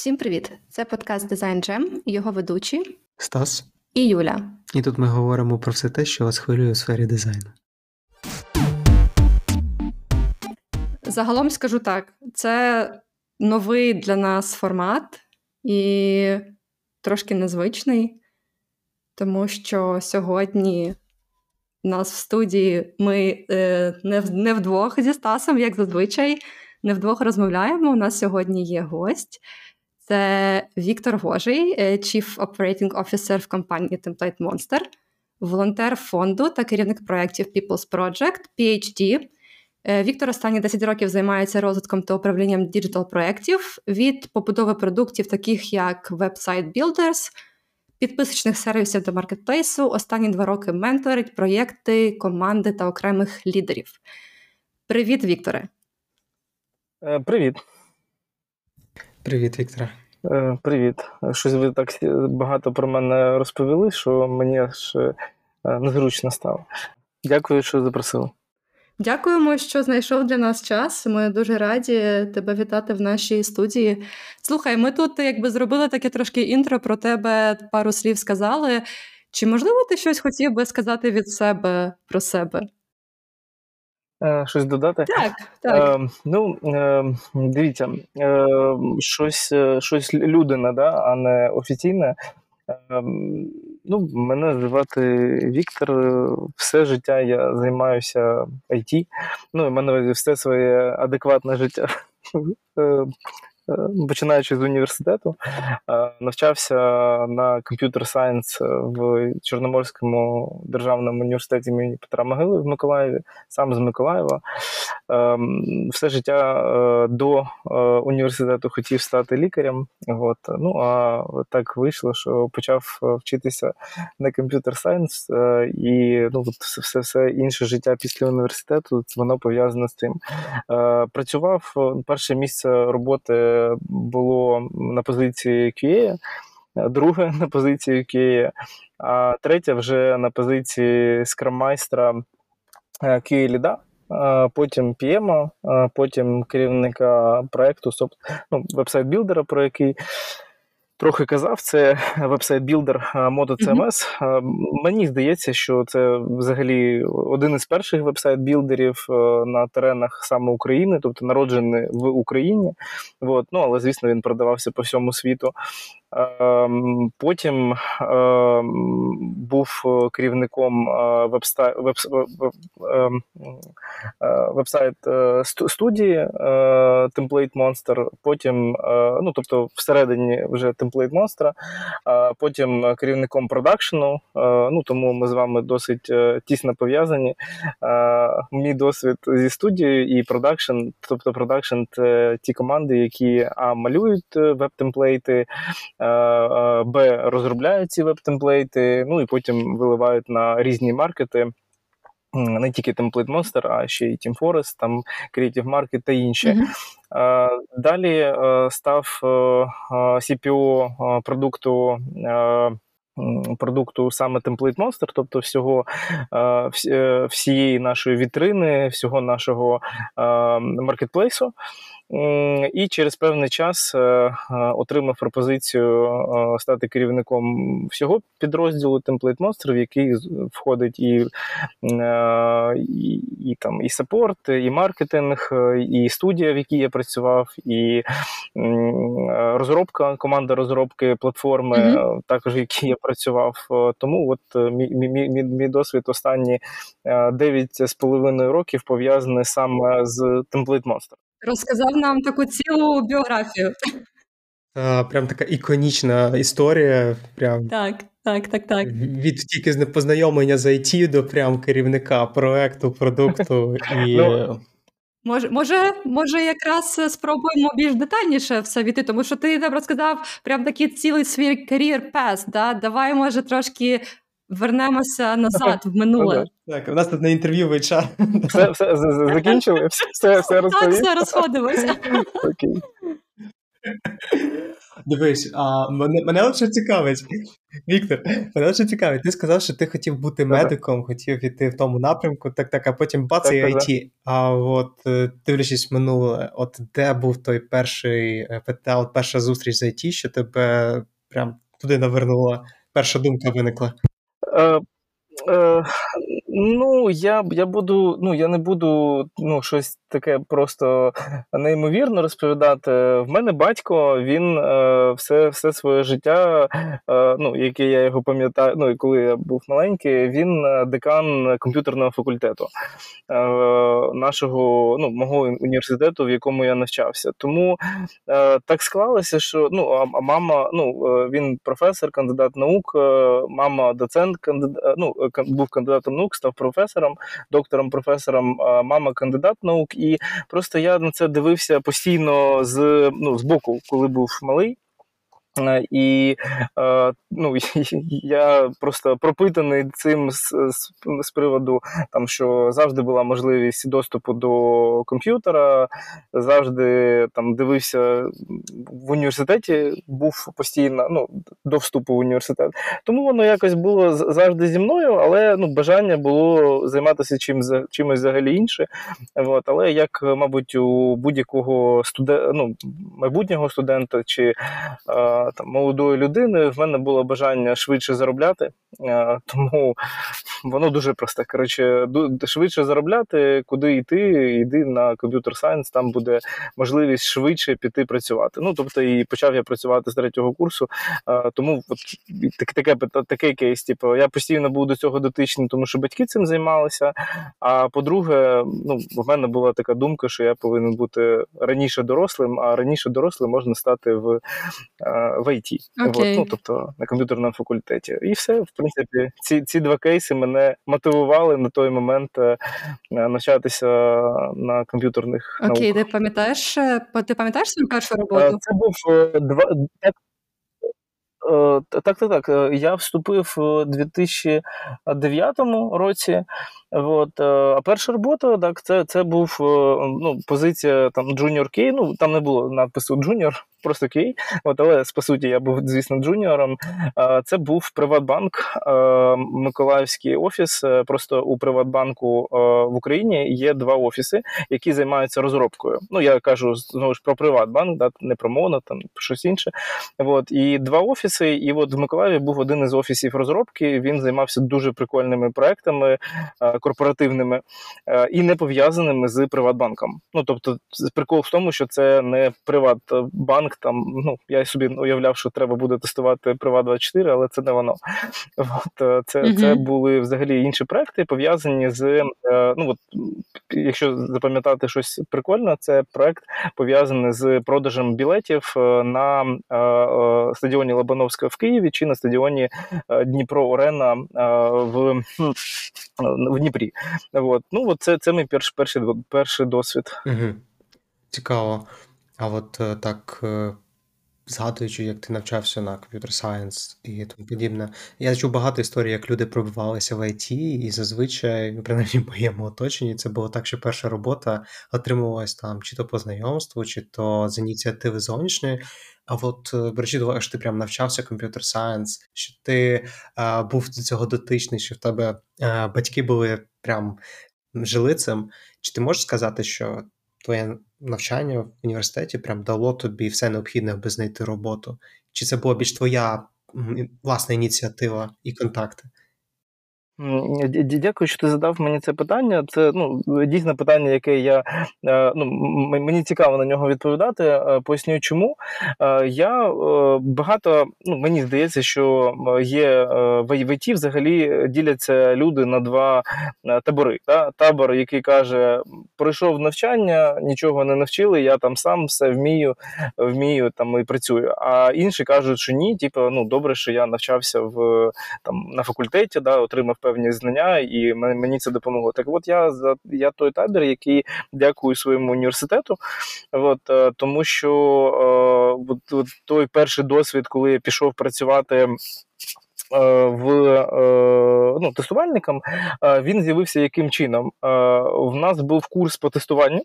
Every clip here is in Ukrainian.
Всім привіт! Це подкаст Design Jam його ведучі Стас і Юля. І тут ми говоримо про все те, що вас хвилює у сфері дизайну. Загалом скажу так: це новий для нас формат і трошки незвичний, тому що сьогодні у нас в студії ми е, не, не вдвох зі Стасом, як зазвичай, не вдвох розмовляємо. У нас сьогодні є гость. Це Віктор Гожий, е, Chief Operating Officer в компанії Template Monster, волонтер фонду та керівник проєктів People's Project, PhD. Е, Віктор останні 10 років займається розвитком та управлінням діджитал-проєктів від побудови продуктів, таких як Website Builders, підписочних сервісів до маркетплейсу. Останні два роки менторить проєкти, команди та окремих лідерів. Привіт, Вікторе. Е, привіт. Привіт, Віктора. Е, привіт. Щось ви так багато про мене розповіли, що мені аж е, незручно стало. Дякую, що запросили. Дякуємо, що знайшов для нас час. Ми дуже раді тебе вітати в нашій студії. Слухай, ми тут якби зробили таке трошки інтро про тебе, пару слів сказали. Чи можливо ти щось хотів би сказати від себе про себе? Е, щось додати? Так, так. Е, ну, е, дивіться, е, щось щось людина, да, а не офіційне. Е, ну, Мене звати Віктор. Все життя я займаюся IT. Ну, в мене все своє адекватне життя е, Е, починаючи з університету, е, навчався на комп'ютер сайенс в Чорноморському державному університеті імені Петра Могили в Миколаєві, сам з Миколаєва. Ем, все життя е, до університету хотів стати лікарем. От. Ну а так вийшло, що почав вчитися на комп'ютер сайенс, і ну, от все все інше життя після університету воно пов'язане з цим. Працював перше місце роботи було на позиції QA, друге на позиції QA, а третє вже на позиції скраммайстра QA ліда. Потім PM, потім керівника проєкту, ну, вебсайт-білдера, про який трохи казав, це вебсайт-білдер MotoCMS. Mm-hmm. Мені здається, що це взагалі один із перших вебсайт-білдерів на теренах саме України, тобто народжений в Україні. От. Ну, Але, звісно, він продавався по всьому світу. Потім був керівником е, вебсайт е, е, студії Template Monster, потім, ну тобто всередині вже Template Monster, потім керівником продакшену. Ну тому ми з вами досить тісно пов'язані. Мій досвід зі студією і продакшн, тобто продакшн це ті команди, які а малюють веб-темплейти. Е, е, Б розробляють ці веб-темплейти, ну і потім виливають на різні маркети. Не тільки Template Monster, а ще й Team Forest, там Creative Market та інші. Mm-hmm. Далі став CPO продукту продукту саме Template Monster, тобто всього всієї нашої вітрини, всього нашого маркетплейсу. І через певний час е, е, отримав пропозицію е, стати керівником всього підрозділу Template Monster, в який входить і і, і там і саппорт, і маркетинг, і студія, в якій я працював, і розробка, команда розробки платформи, mm-hmm. також в якій я працював. Тому от мій, мій, мій, мій досвід останні 9,5 років пов'язаний саме з Template Monster. Розказав нам таку цілу біографію. Та, Прям така іконічна історія. Прям Так, так, так, так. Від тільки з познайомлення з IT до прям керівника проекту, продукту і. Ну, Може, може, може, якраз спробуємо більш детальніше все війти, тому що ти нам розказав прям такий цілий свій career path, да? Давай, може, трошки вернемося назад в минуле. Так, у нас тут на інтерв'ю вечір. Все, все, закінчили? Все, все розповів? Так, все, розходимося. Окей. дивись, а мене мене лише цікавить. Віктор, мене лише цікавить. Ти сказав, що ти хотів бути медиком, хотів іти в тому напрямку, так, так, а потім бац, і IT. А от е, дивлячись минуле, от де був той перший е, от перша зустріч з IT, що тебе прям туди навернула, перша думка виникла? Е, Е, Ну, я я буду, ну я не буду ну, щось таке просто неймовірно розповідати. В мене батько, він е, все все своє життя, е, ну, яке я його пам'ятаю, ну і коли я був маленький, він е, декан комп'ютерного факультету е, нашого ну, мого університету, в якому я навчався. Тому е, так склалося, що ну, а мама, ну він професор, кандидат наук, мама доцент, кандидат, ну, був кандидатом наук, став професором, доктором, професором, мама кандидат наук. І просто я на це дивився постійно з ну, з боку, коли був малий. Е, і е, ну, я просто пропитаний цим з, з, з приводу, там, що завжди була можливість доступу до комп'ютера, завжди там дивився в університеті, був постійно ну, до вступу в університет. Тому воно якось було завжди зі мною, але ну, бажання було займатися чим, чимось взагалі інше. От, Але як, мабуть, у будь-якого студента, ну, майбутнього студента чи е, там молодою людиною. В мене було бажання швидше заробляти, е, тому воно дуже просте. Коротше, швидше заробляти, куди йти, йди на computer science, там буде можливість швидше піти працювати. Ну тобто, і почав я працювати з третього курсу. Е, тому от таке таке кейс. Типу, я постійно був до цього дотичний, тому що батьки цим займалися. А по-друге, ну в мене була така думка, що я повинен бути раніше дорослим, а раніше дорослим можна стати в е, в IT. Okay. От, ну, тобто на комп'ютерному факультеті. І все, в принципі, ці ці два кейси мене мотивували на той момент е, навчатися на комп'ютерних Окей, ти пам'ятаєш ти пам'ятаєш свою першу роботу? Це був е, два. Так, так, так. Я вступив у 2009 році. От, А перша робота, так, це це був ну, позиція там Junior Key, Ну там не було надпису Junior, просто Кей. От, але по суті, я був, звісно, джуніором. Це був Приватбанк, Миколаївський офіс. Е, просто у Приватбанку в Україні є два офіси, які займаються розробкою. Ну, я кажу знову ж про Приватбанк, да, не про моно, там щось інше. От, І два офіси. І от в Миколаєві був один із офісів розробки. Він займався дуже прикольними проектами корпоративними і не пов'язаними з Приватбанком. Ну тобто, прикол в тому, що це не Приватбанк банк. Там ну я собі уявляв, що треба буде тестувати Прива 24 але це не воно. От, е, Це mm-hmm. це були взагалі інші проекти, пов'язані з е, ну от якщо запам'ятати щось прикольне, це проект пов'язаний з продажем білетів е, на стадіоні Лобановська в Києві чи на стадіоні Дніпро Орена в в Дніпрі. От. Ну от це це мій перший перший, перший досвід. Угу. Цікаво. А от е, так, е, згадуючи, як ти навчався на computer science і тому подібне, я чув багато історій, як люди пробивалися в IT, і зазвичай, ну, принаймні в моєму оточенні, це було так, що перша робота отримувалась там чи то по знайомству, чи то з ініціативи зовнішньої. А от е, до уваги, що ти прям навчався computer science, що ти а, був до цього дотичний, що в тебе а, батьки були прям жили цим. Чи ти можеш сказати, що твоє навчання в університеті прям дало тобі все необхідне, аби знайти роботу? Чи це була більш твоя власна ініціатива і контакти? Дякую, що ти задав мені це питання. Це ну дійсне питання, яке я е, ну мені цікаво на нього відповідати. Е, поясню, чому е, я багато ну мені здається, що є в ІТ взагалі діляться люди на два табори. Та? Табор, який каже, пройшов навчання, нічого не навчили. Я там сам все вмію, вмію там і працюю. А інші кажуть, що ні, типу, ну добре, що я навчався в там на факультеті, да, отримав певні знання, і мені це допомогло. Так, от я за я той табір, який дякую своєму університету, от е, тому що е, от, от той перший досвід, коли я пішов працювати. Е, в ну, тестувальником, він з'явився яким чином? В нас був курс по тестуванню,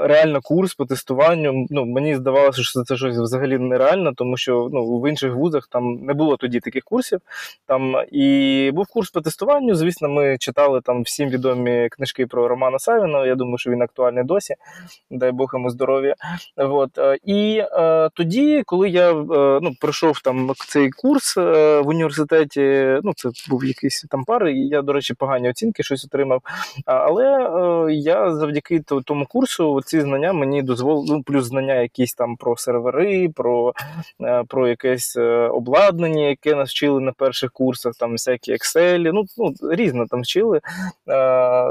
реально курс по тестуванню. Ну, Мені здавалося, що це щось взагалі нереально, тому що ну, в інших вузах там не було тоді таких курсів. Там І був курс по тестуванню. Звісно, ми читали там всім відомі книжки про Романа Савіна. Я думаю, що він актуальний досі. Дай Бог йому здоров'я. І е, тоді, коли я е, ну, пройшов там цей курс е, в університеті, ну це був якийсь там пар, і я, до речі, погані оцінки щось отримав. Але е, я завдяки тому курсу ці знання мені дозволили, ну, плюс знання якісь там про сервери, про е, про якесь е, обладнання, яке нас вчили на перших курсах, там всякі Excel, ну, ну різно там вчили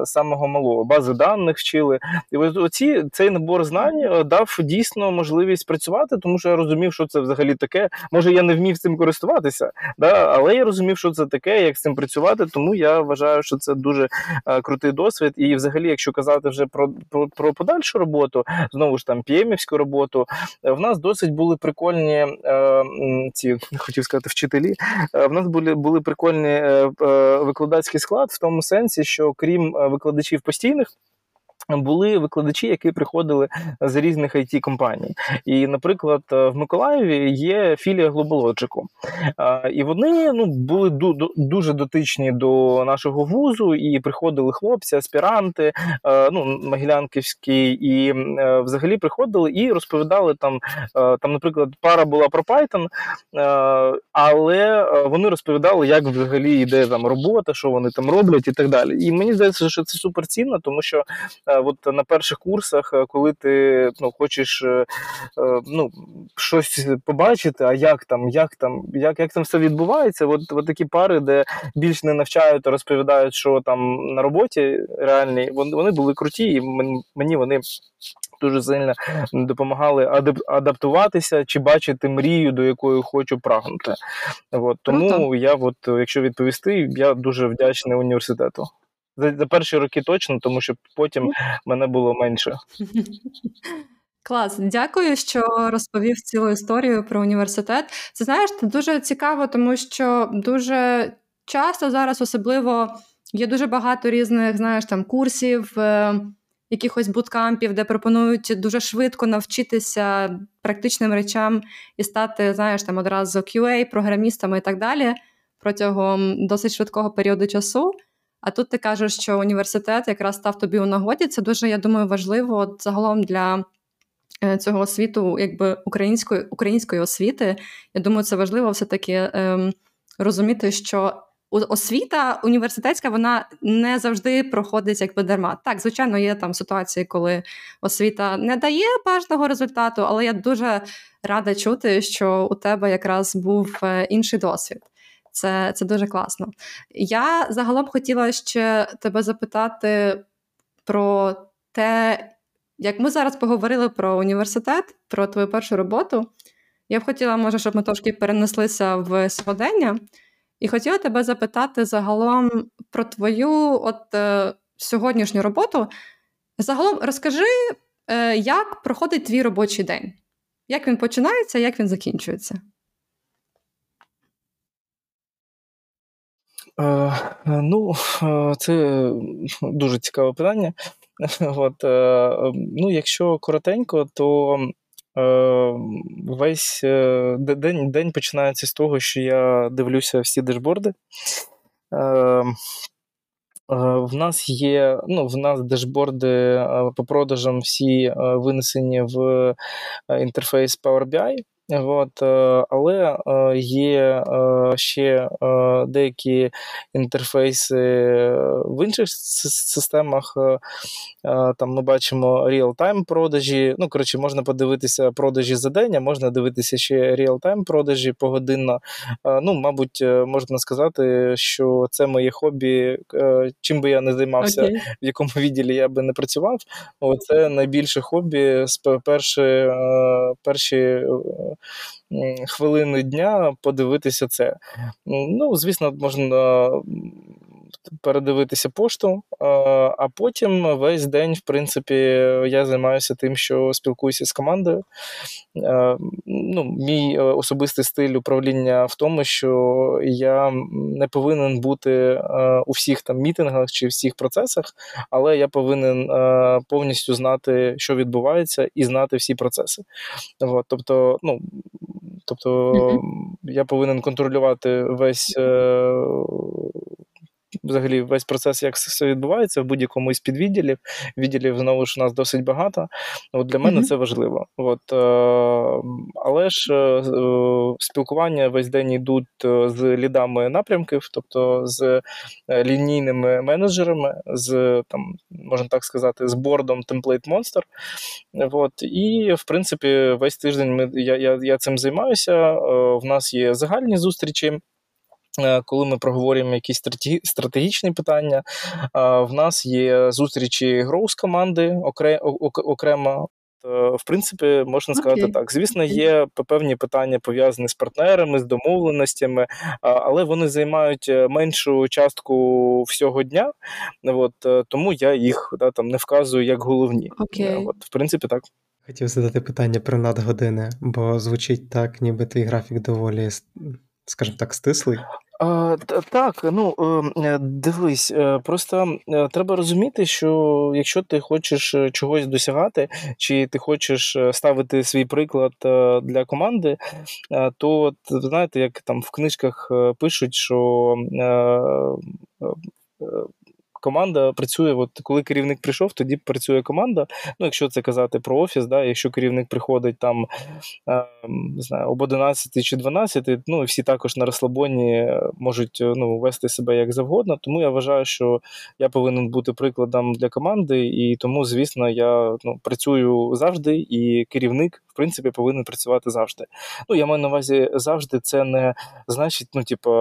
самого малого, бази даних вчили. І ось оці цей набор знань дав дійсно можливість працювати, тому що я розумів, що це взагалі таке. Може, я не вмів цим користуватися, да, але я розумів, що це таке, як з цим працювати. Тому я вважаю, що це дуже е, крутий досвід. І, взагалі, якщо казати вже про, про, про подальшу роботу, знову ж там п'ємівську роботу, е, в нас досить були прикольні е, ці хотів сказати вчителі. В нас були були прикольні викладацький склад в тому сенсі, що крім викладачів постійних були викладачі, які приходили з різних it компаній і, наприклад, в Миколаєві є філія Globalogic. І вони ну були дуже дотичні до нашого вузу, і приходили хлопці, аспіранти, ну Могилянківські, і взагалі приходили і розповідали там. Там, наприклад, пара була про Python, але вони розповідали, як взагалі йде там робота, що вони там роблять, і так далі. І мені здається, що це суперцінно, тому що от на перших курсах, е, коли ти ну, хочеш е, е, ну, щось побачити, а як там, як там, як як там все відбувається, от, от такі пари, де більш не навчають, а розповідають, що там на роботі реальні, вони, вони були круті, і мені вони. Дуже сильно допомагали адаптуватися чи бачити мрію, до якої хочу прагнути. От, Тому Круто. я, от, якщо відповісти, я дуже вдячний університету. За, за перші роки точно, тому що потім мене було менше. Клас, дякую, що розповів цілу історію про університет. Це знаєш, це дуже цікаво, тому що дуже часто зараз, особливо, є дуже багато різних, знаєш, там курсів, е, якихось буткампів, де пропонують дуже швидко навчитися практичним речам і стати, знаєш, там одразу QA, програмістами і так далі протягом досить швидкого періоду часу. А тут ти кажеш, що університет якраз став тобі у нагоді. Це дуже, я думаю, важливо от загалом для е, цього світу, якби української української освіти. Я думаю, це важливо все-таки ем, розуміти, що освіта університетська вона не завжди проходить якби дарма. Так, звичайно, є там ситуації, коли освіта не дає бажаного результату, але я дуже рада чути, що у тебе якраз був е, інший досвід. Це це дуже класно. Я загалом хотіла ще тебе запитати про те, як ми зараз поговорили про університет, про твою першу роботу. Я б хотіла, може, щоб ми трошки перенеслися в сьогодення, і хотіла тебе запитати загалом про твою от е, сьогоднішню роботу. Загалом розкажи, е, як проходить твій робочий день? Як він починається, як він закінчується? Е, е, ну, е, це дуже цікаве питання. От, ну, Якщо коротенько, то весь день день починається з того, що я дивлюся всі дешборди. В нас є ну, в нас дешборди по продажам всі винесені в інтерфейс Power BI. От, е, Але е, є е, ще деякі інтерфейси в інших системах. Там ми бачимо real-time продажі. Ну, коротше, можна подивитися продажі за день, а можна дивитися ще real-time продажі погодинно. Ну, Мабуть, можна сказати, що це моє хобі. Чим би я не займався, okay. в якому відділі я би не працював. Це найбільше хобі з перші, перші хвилини дня подивитися це. Ну, звісно, можна передивитися пошту, а потім весь день, в принципі, я займаюся тим, що спілкуюся з командою. Ну, Мій особистий стиль управління в тому, що я не повинен бути у всіх там мітингах чи всіх процесах, але я повинен повністю знати, що відбувається, і знати всі процеси. От, Тобто, ну, тобто mm-hmm. я повинен контролювати весь е, взагалі весь процес, як все відбувається в будь-якому із підвідділів. Відділів знову ж у нас досить багато. От Для мене mm-hmm. це важливо. От, е, Але ж е, спілкування весь день йдуть е, з лідами напрямків, тобто з е, лінійними менеджерами, з там, можна так сказати, з бордом Template Monster. От, І, в принципі, весь тиждень ми, я, я, я цим займаюся. Е, в нас є загальні зустрічі. Е, коли ми проговорюємо якісь стратегічні питання, в нас є зустрічі гроус команди окремо. Е, в принципі, можна сказати okay. так. Звісно, є певні питання пов'язані з партнерами, з домовленостями, але вони займають е, меншу частку всього дня. От, Тому я їх да, там не вказую як головні. Okay. От, В принципі, так. Хотів задати питання про надгодини, бо звучить так, ніби твій графік доволі, скажімо так, стислий. Так, ну е, дивись, е, просто е, треба розуміти, що якщо ти хочеш чогось досягати, чи ти хочеш ставити свій приклад для команди, то знаєте, як там в книжках пишуть, що команда працює. От коли керівник прийшов, тоді працює команда. Ну, якщо це казати про офіс, да, якщо керівник приходить там е, не знаю, об 11 чи 12, ну і всі також на розслабоні можуть ну, вести себе як завгодно. Тому я вважаю, що я повинен бути прикладом для команди, і тому, звісно, я ну, працюю завжди, і керівник принципі повинен працювати завжди. Ну, я маю на увазі завжди. Це не значить, ну, типу,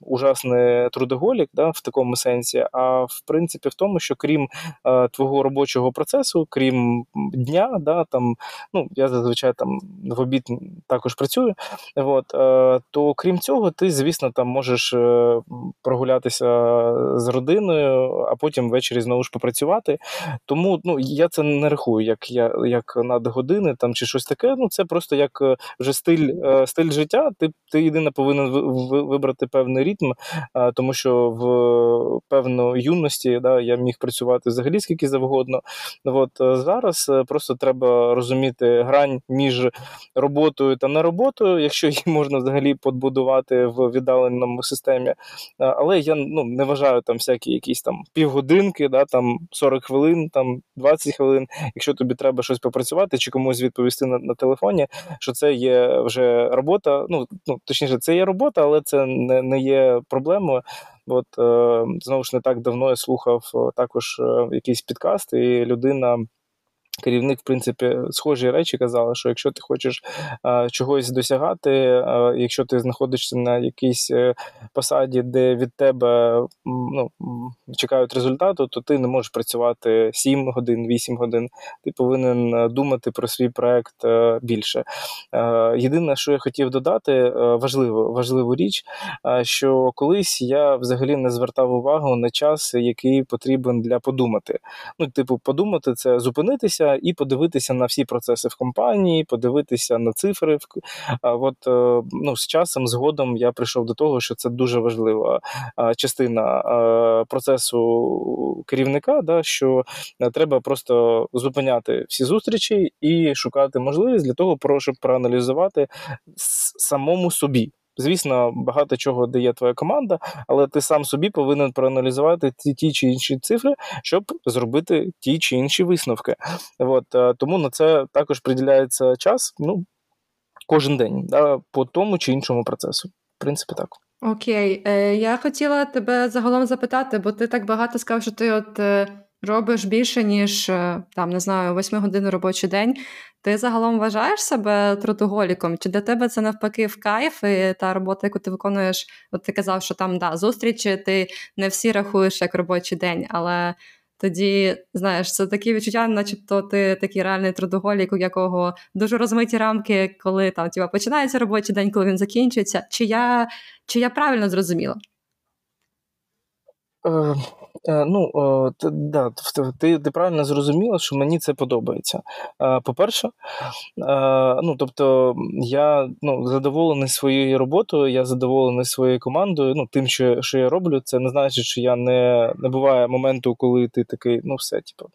ужасний трудоголік, да, в такому сенсі. А в принципі, в тому, що крім е, твого робочого процесу, крім дня, да, там, ну, я зазвичай там в обід також працюю. От, е, то крім цього, ти, звісно, там можеш е, прогулятися з родиною, а потім ввечері знову ж попрацювати. Тому ну, я це не рахую, як я як надгодини там там чи щось таке. Ну це просто як е, вже стиль е, стиль життя. Ти ти єдине повинен вибрати певний ритм, тому що в певно юності да, я міг працювати взагалі скільки завгодно. От е, зараз просто треба розуміти грань між роботою та не роботою, якщо її можна взагалі подбудувати в віддаленому системі. Але я ну не вважаю там всякі якісь там півгодинки, да там 40 хвилин, там 20 хвилин. Якщо тобі треба щось попрацювати чи комусь відповідати, відповісти на на телефоні, що це є вже робота. Ну ну точніше, це є робота, але це не не є проблемою. От е, знову ж не так давно я слухав е, також е, якийсь підкаст, і людина. Керівник, в принципі, схожі речі казали, що якщо ти хочеш а, чогось досягати, а, якщо ти знаходишся на якійсь е, посаді, де від тебе ну, чекають результату, то ти не можеш працювати 7 годин, 8 годин. Ти повинен е, думати про свій проект е, більше. Єдине, що я хотів додати, важливо, важливу річ, що колись я взагалі не звертав увагу на час, який потрібен для подумати. Ну, типу, подумати це зупинитися і подивитися на всі процеси в компанії, подивитися на цифри. А От е, ну, з часом, згодом я прийшов до того, що це дуже важлива частина процесу керівника, да, що треба просто зупиняти всі зустрічі і шукати можливість для того, щоб проаналізувати самому собі. Звісно, багато чого дає твоя команда, але ти сам собі повинен проаналізувати ті, ті чи інші цифри, щоб зробити ті чи інші висновки. От, е, Тому на це також приділяється час ну, кожен день да, по тому чи іншому процесу. В принципі, так. Окей, Е, я хотіла тебе загалом запитати, бо ти так багато сказав, що ти от. Е, робиш більше, ніж е, там, не знаю, 8 годин робочий день. Ти загалом вважаєш себе трудоголіком? Чи для тебе це навпаки в кайф і та робота, яку ти виконуєш? От ти казав, що там да, зустрічі ти не всі рахуєш як робочий день, але тоді, знаєш, це такі відчуття, начебто ти такий реальний трудоголік, у якого дуже розмиті рамки, коли там тіба, починається робочий день, коли він закінчується. Чи я, Чи я правильно зрозуміла? Е, ну, е, да, ти ти правильно зрозуміла, що мені це подобається. Е, по-перше, ну, тобто, я ну, задоволений своєю роботою, я задоволений своєю командою. Ну, Тим, що що я роблю, це не значить, що я не не буває моменту, коли ти такий, ну, все, типу,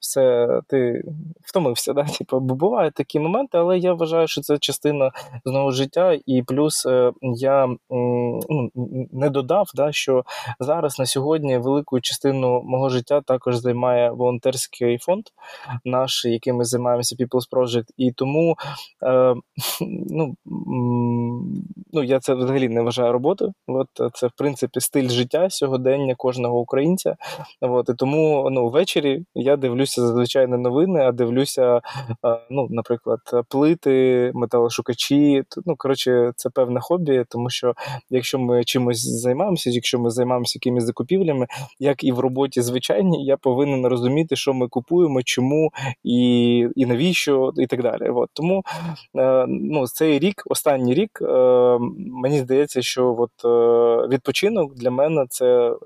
все, ти втомився. Да? Типу, бувають такі моменти, але я вважаю, що це частина знову життя, і плюс я ну, не додав, да, що зараз на сьогодні велику частину мого життя також займає волонтерський фонд, наш, яким ми займаємося People's Project, і тому е, ну, ну, я це взагалі не вважаю роботою. От це в принципі стиль життя сьогодення кожного українця. От, І тому ну, ввечері я дивлюся зазвичай не новини, а дивлюся, е, ну, наприклад, плити, металошукачі. Ну, коротше, це певне хобі, тому що якщо ми чимось займаємося, якщо ми займаємося якимись закупівлями, як і в роботі звичайній, я повинен розуміти, що ми купуємо, чому і і навіщо, і так далі. От. Тому е, ну, цей рік, останній рік, е, мені здається, що от, е, відпочинок для мене це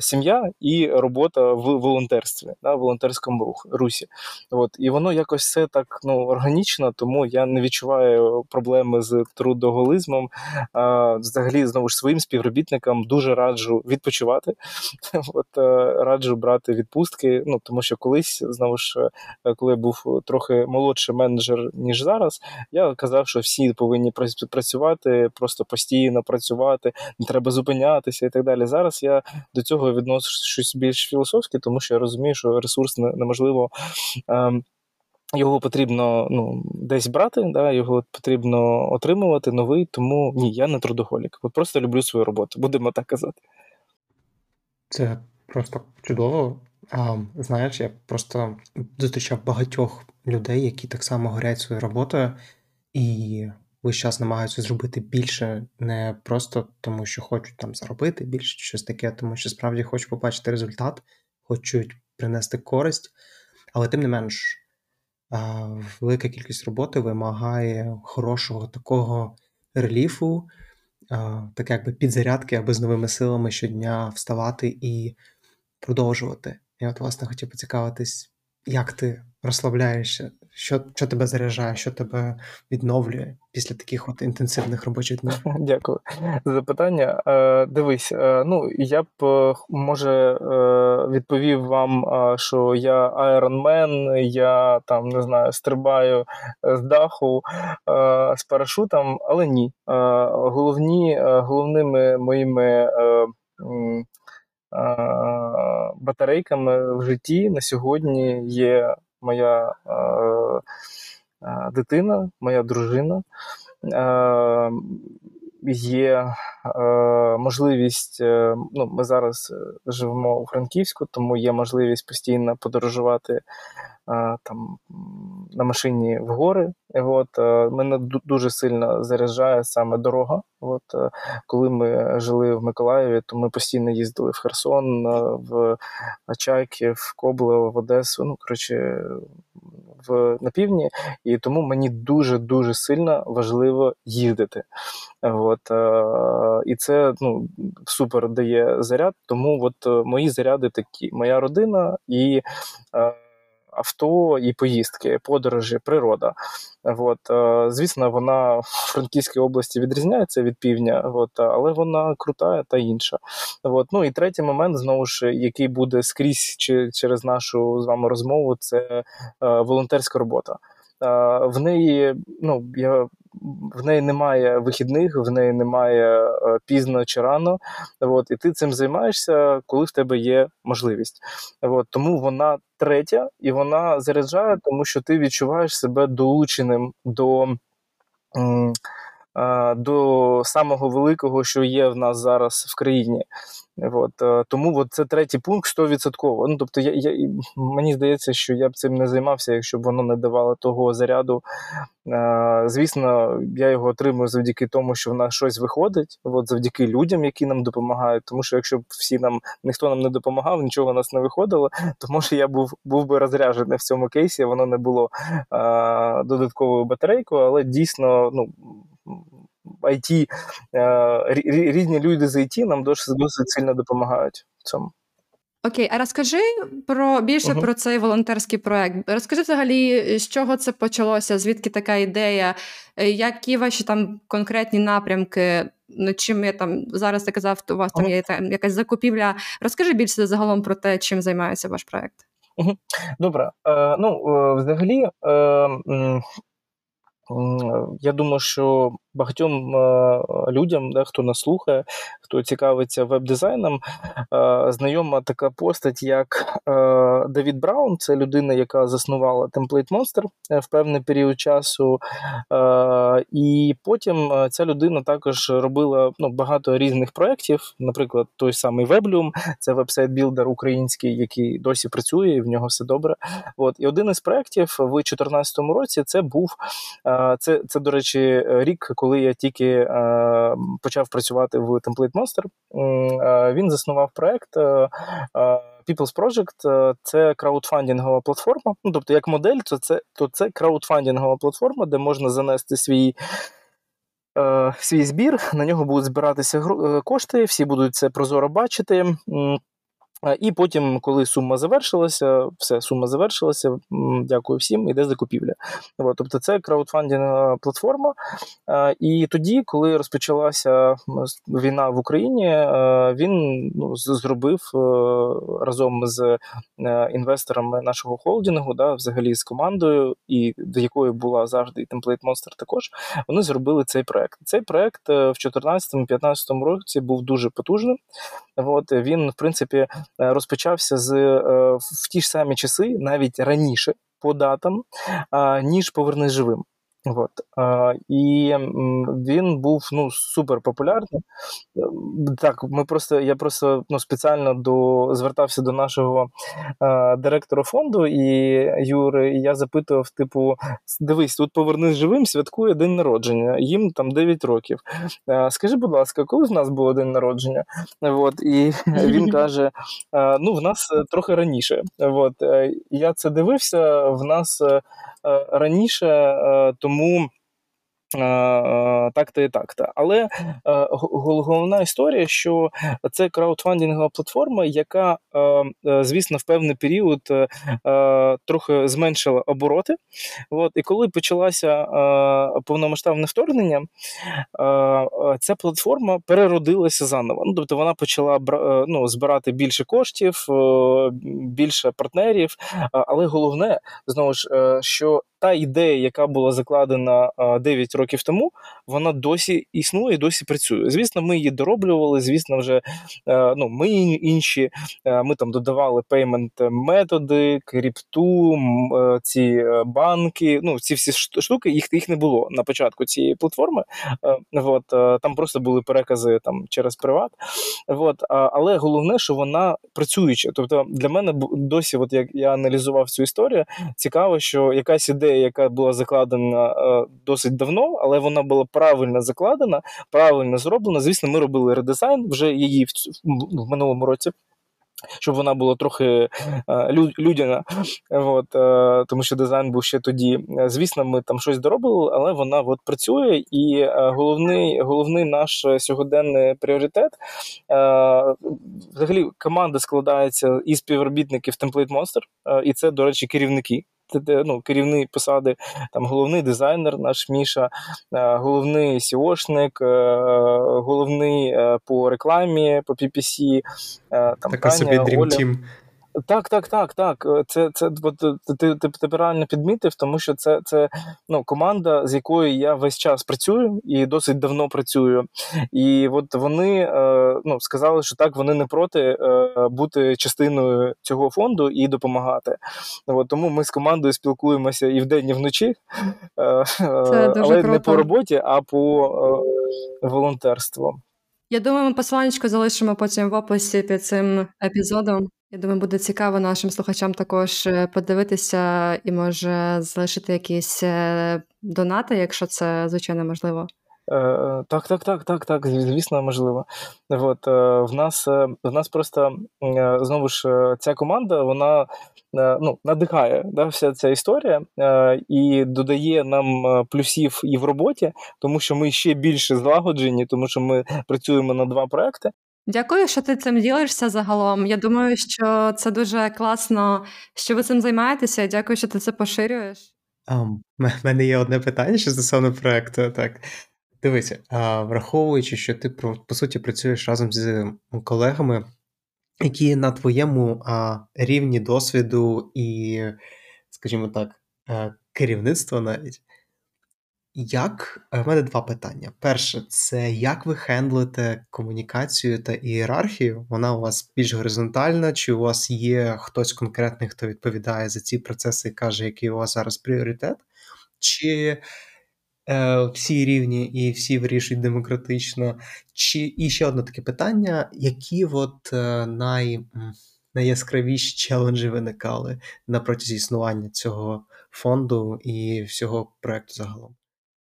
сім'я і робота в волонтерстві, в волонтерському рух, русі. От. І воно якось все так ну, органічно, тому я не відчуваю проблеми з трудоголизмом. Взагалі, знову ж своїм співробітникам дуже раджу відпочивати. От раджу брати відпустки. Ну тому що колись знову ж, коли я був трохи молодший менеджер ніж зараз, я казав, що всі повинні працювати, просто постійно працювати, не треба зупинятися і так далі. Зараз я до цього відношусь більш філософськи, тому що я розумію, що ресурс неможливо. Ем, його потрібно ну, десь брати, да, його потрібно отримувати новий, тому ні, я не трудоголік. Просто люблю свою роботу, будемо так казати. Це просто чудово. А, Знаєш, я просто зустрічав багатьох людей, які так само горять своєю роботою, і весь час намагаються зробити більше, не просто тому, що хочуть там заробити більше щось таке, тому що справді хочуть побачити результат, хочуть принести користь, але тим не менш, велика кількість роботи вимагає хорошого такого реліфу, так якби підзарядки, аби з новими силами щодня вставати і продовжувати. Я от, власне, хотів поцікавитись, як ти розслабляєшся, що що тебе заряджає, що тебе відновлює після таких от інтенсивних робочих днів? Дякую за запитання. Е, Дивись, е, ну я б е, може відповів вам, що я Iron я там не знаю, стрибаю з даху з парашутом, але ні. Головні, Головними моїми батарейками в житті на сьогодні є моя дитина, моя дружина. Є можливість, е, ну ми зараз живемо у Франківську, тому є можливість постійно подорожувати там на машині в гори. От, Мене дуже сильно заряджає саме дорога. От, Коли ми жили в Миколаєві, то ми постійно їздили в Херсон, в Чайків, в Коблево, в Одесу. Ну, коротше, в на півдні, і тому мені дуже дуже сильно важливо їздити. От, І це ну, супер дає заряд. Тому от мої заряди такі: моя родина і авто і поїздки, подорожі, природа. От, е, Звісно, вона в Франківській області відрізняється від півдня, от, але вона крута та інша. От, Ну І третій момент, знову ж, який буде скрізь через нашу з вами розмову, це е, волонтерська робота. В неї, ну я в неї немає вихідних, в неї немає е, пізно чи рано. От, І ти цим займаєшся, коли в тебе є можливість. От, Тому вона третя і вона заряджає, тому що ти відчуваєш себе долученим до. Е, до самого великого, що є в нас зараз в країні. От, е, Тому от це третій пункт 100%. Ну, тобто, я, я, мені здається, що я б цим не займався, якщо б воно не давало того заряду. Е, Звісно, я його отримую завдяки тому, що в нас щось виходить, от, завдяки людям, які нам допомагають. Тому що якщо б всі нам ніхто нам не допомагав, нічого у нас не виходило, то може я був був би розряджений в цьому кейсі. Воно не було додатковою батарейкою, але дійсно, ну. IT, е, різні люди з IT нам досить досить сильно допомагають. в цьому. Окей, а розкажи про більше uh про цей волонтерський проект. Розкажи взагалі, з чого це почалося, звідки така ідея, е, які ваші там конкретні напрямки, над чим я там зараз ти казав, у вас там є там якась закупівля. Розкажи більше загалом про те, чим займається ваш проект. Добре. Е, Ну, взагалі, я думаю, що багатьом е, людям, да, хто нас слухає, хто цікавиться веб-дизайном, е, знайома така постать, як е, Давід Браун. Це людина, яка заснувала Template Monster в певний період часу. І потім ця людина також робила ну, багато різних проєктів, наприклад, той самий Weblium, це вебсайт-білдер український, який досі працює, і в нього все добре. От. І один із проєктів в 2014 році це був це, це, до речі, рік коли я тільки е, почав працювати в Template Monster, е, він заснував проект. Е, People's Project це краудфандингова платформа. Ну, тобто, як модель, то це то це краудфандингова платформа, де можна занести свій е, свій збір. На нього будуть збиратися кошти, всі будуть це прозоро бачити. І потім, коли сума завершилася, все, сума завершилася. Дякую всім, іде закупівля. Тобто це краудфандингова платформа. І тоді, коли розпочалася війна в Україні, він ну, зробив е, разом з е, інвесторами нашого холдингу, да, взагалі з командою, і до якої була завжди і Template Monster також. Вони зробили цей проект. Цей проект е, в 2014-2015 році був дуже потужним. От він, в принципі. Е, розпочався з е, в ті ж самі часи, навіть раніше по датам, ніж повернись живим. От. А, І він був ну, супер популярний. Так, ми просто, я просто ну, спеціально до, звертався до нашого а, директора фонду і Юри, і я запитував: типу, дивись, тут повернись живим, святкує день народження, їм там 9 років. А, Скажи, будь ласка, коли в нас було день народження? От, І він каже: а, ну, в нас е, трохи раніше. От, е, Я це дивився, в нас. Е, раніше, тому. Е, так-то і так-то. Але головна історія, що це краудфандингова платформа, яка, звісно, в певний період трохи зменшила обороти. От, І коли почалося повномасштабне вторгнення, ця платформа переродилася заново. Ну, Тобто вона почала ну, збирати більше коштів, більше партнерів. Але головне, знову ж, що та ідея, яка була закладена 9 років тому, вона досі існує, досі працює. Звісно, ми її дороблювали. Звісно, вже е, ну, ми інші. Е, ми там додавали payment методи, крипту, е, ці банки. Ну, ці всі штуки, їх їх не було на початку цієї платформи. От, Там просто були перекази там через приват. От, Але головне, що вона працююча. Тобто для мене досі, от як я аналізував цю історію, цікаво, що якась ідея яка була закладена досить давно, але вона була правильно закладена, правильно зроблена. Звісно, ми робили редизайн вже її в, в минулому році. Щоб вона була трохи е, людяна, от, е, тому що дизайн був ще тоді. Звісно, ми там щось доробили, але вона от працює. І е, головний головний наш сьогоденний пріоритет взагалі команда складається із співробітників Template Monster, і це, до речі, керівники ну, керівні посади, там головний дизайнер, наш Міша, е, головний SEOшник, е, головний е, по рекламі, по PPC, там Така Таня, собі Dream Оля. Team. Так, так, так, так. Е, це це ти, ти ти, правильно підмітив, тому що це це ну, команда, з якою я весь час працюю і досить давно працюю. І от вони е, ну, сказали, що так, вони не проти е, бути частиною цього фонду і допомагати. От, Тому ми з командою спілкуємося і вдень, і вночі, е, але круто. не по роботі, а по е, волонтерству. Я думаю, ми посланечко залишимо потім в описі під цим епізодом. Я думаю, буде цікаво нашим слухачам також е, подивитися і може залишити якісь е, донати, якщо це звичайно можливо. Е, так, так, так, так, так, звісно, можливо. От, В нас в нас просто знову ж ця команда, вона ну, надихає да, вся ця історія і додає нам плюсів і в роботі, тому що ми ще більше злагоджені, тому що ми працюємо на два проекти. Дякую, що ти цим ділишся загалом. Я думаю, що це дуже класно, що ви цим займаєтеся. Дякую, що ти це поширюєш. У мене є одне питання що стосовно проекту. Так. Дивися, а, враховуючи, що ти по суті працюєш разом з колегами, які на твоєму а, рівні досвіду і, скажімо так, керівництва навіть. Як е, в мене два питання. Перше, це як ви хендлите комунікацію та ієрархію? Вона у вас більш горизонтальна, чи у вас є хтось конкретний, хто відповідає за ці процеси і каже, який у вас зараз пріоритет? Чи е, всі рівні і всі вирішують демократично? Чи і ще одне таке питання: які от е, най, найяскравіші челенджі виникали на протязі існування цього фонду і всього проекту загалом?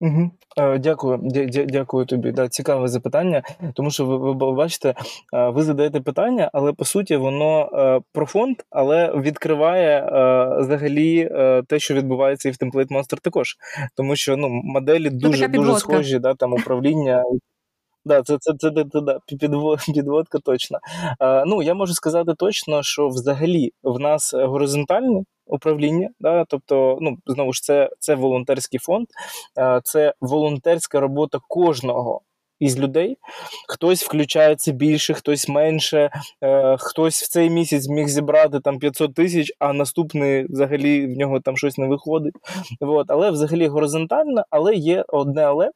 Угу. Дякую, дя- дякую тобі. Да, цікаве запитання, тому що ви, ви бачите, е, ви задаєте питання, але по суті воно е, про фонд, але відкриває взагалі те, що відбувається і в Template Monster також. Тому що ну, моделі ну, дуже дуже схожі, да, там управління. Да, це це, це, це, це да, підводка точно. Ну, я можу сказати точно, що взагалі в нас горизонтальне управління, да, тобто, ну знову ж це це волонтерський фонд, це волонтерська робота кожного. Із людей хтось включається більше, хтось менше, е, хтось в цей місяць міг зібрати там 500 тисяч, а наступний взагалі в нього там щось не виходить. От. Але взагалі горизонтально, але є одне але.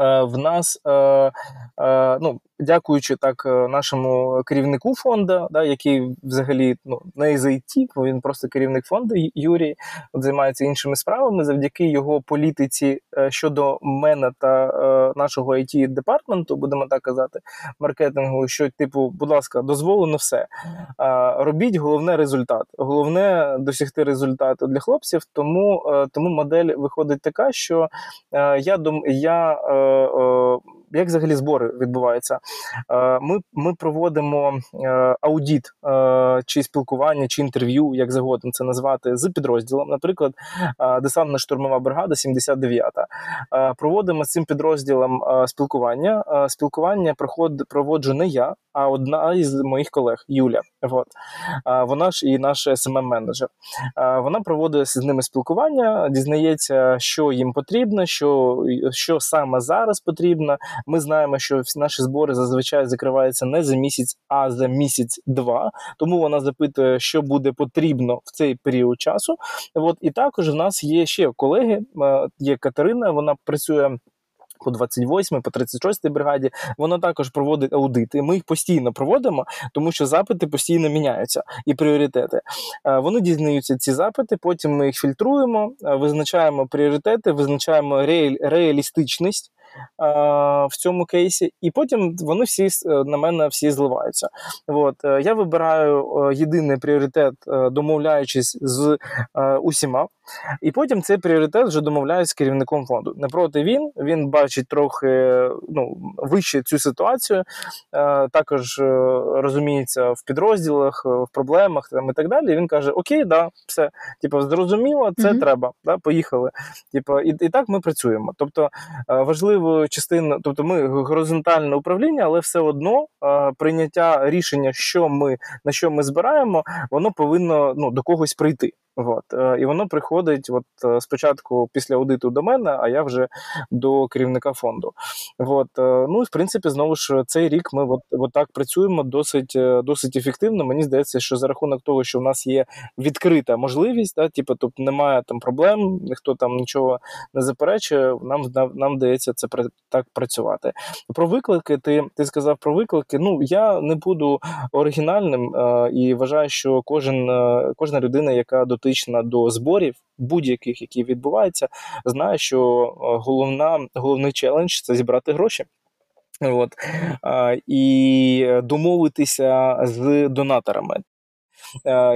Е, в нас, е, е, ну, дякуючи так нашому керівнику фонду, да, який взагалі ну, не із IT, він просто керівник фонду Юрій, займається іншими справами. Завдяки його політиці щодо мене та нашого it департменту, будемо так казати, маркетингу, що, типу, будь ласка, дозволено все. Робіть головне результат. Головне досягти результату для хлопців. Тому тому модель виходить така, що я я uh, як взагалі збори відбуваються? Е, ми ми проводимо е, аудіт чи спілкування, чи інтерв'ю, як завгодно це назвати, з підрозділом. Наприклад, десантна штурмова бригада, 79-та. Проводимо з цим підрозділом спілкування. Спілкування проводжу не я, а одна із моїх колег Юля. От. Вона ж і наш smm менеджер Вона проводить з ними спілкування, дізнається, що їм потрібно, що, що саме зараз потрібно. Ми знаємо, що всі наші збори зазвичай закриваються не за місяць, а за місяць-два. Тому вона запитує, що буде потрібно в цей період часу. От і також в нас є ще колеги. Є Катерина, вона працює по 28, по 36 бригаді, вона також проводить аудити. Ми їх постійно проводимо, тому що запити постійно міняються і пріоритети. Е, вони дізнаються ці запити, потім ми їх фільтруємо, е, визначаємо пріоритети, визначаємо реалістичність в цьому кейсі, і потім вони всі е, на мене всі зливаються. От я вибираю єдиний пріоритет, домовляючись з усіма. І потім цей пріоритет вже домовляюсь з керівником фонду. Не проти він, він бачить трохи ну, вище цю ситуацію, е, також е, розуміється в підрозділах, в проблемах там, і так далі. І він каже: Окей, да, все, типу, зрозуміло, це mm-hmm. треба. да, Поїхали. Типу, і, і так ми працюємо. Тобто е, важливою частиною, тобто ми горизонтальне управління, але все одно прийняття рішення, що ми на що ми збираємо, воно повинно ну, до когось прийти. От. І воно приходить от спочатку після аудиту до мене, а я вже до керівника фонду. От. Ну, в принципі, знову ж цей рік ми от, от так працюємо досить е, досить ефективно. Мені здається, що за рахунок того, що в нас є відкрита можливість, да, типу, тобто немає там проблем, ніхто там нічого не заперечує, нам нам вдається це так працювати. Про виклики, ти ти сказав про виклики. Ну, я не буду оригінальним е, і вважаю, що кожен, е, кожна людина, яка дотична дотична до зборів будь-яких, які відбуваються, знає, що е, головна головний челендж це зібрати гроші. От. І домовитися з донаторами.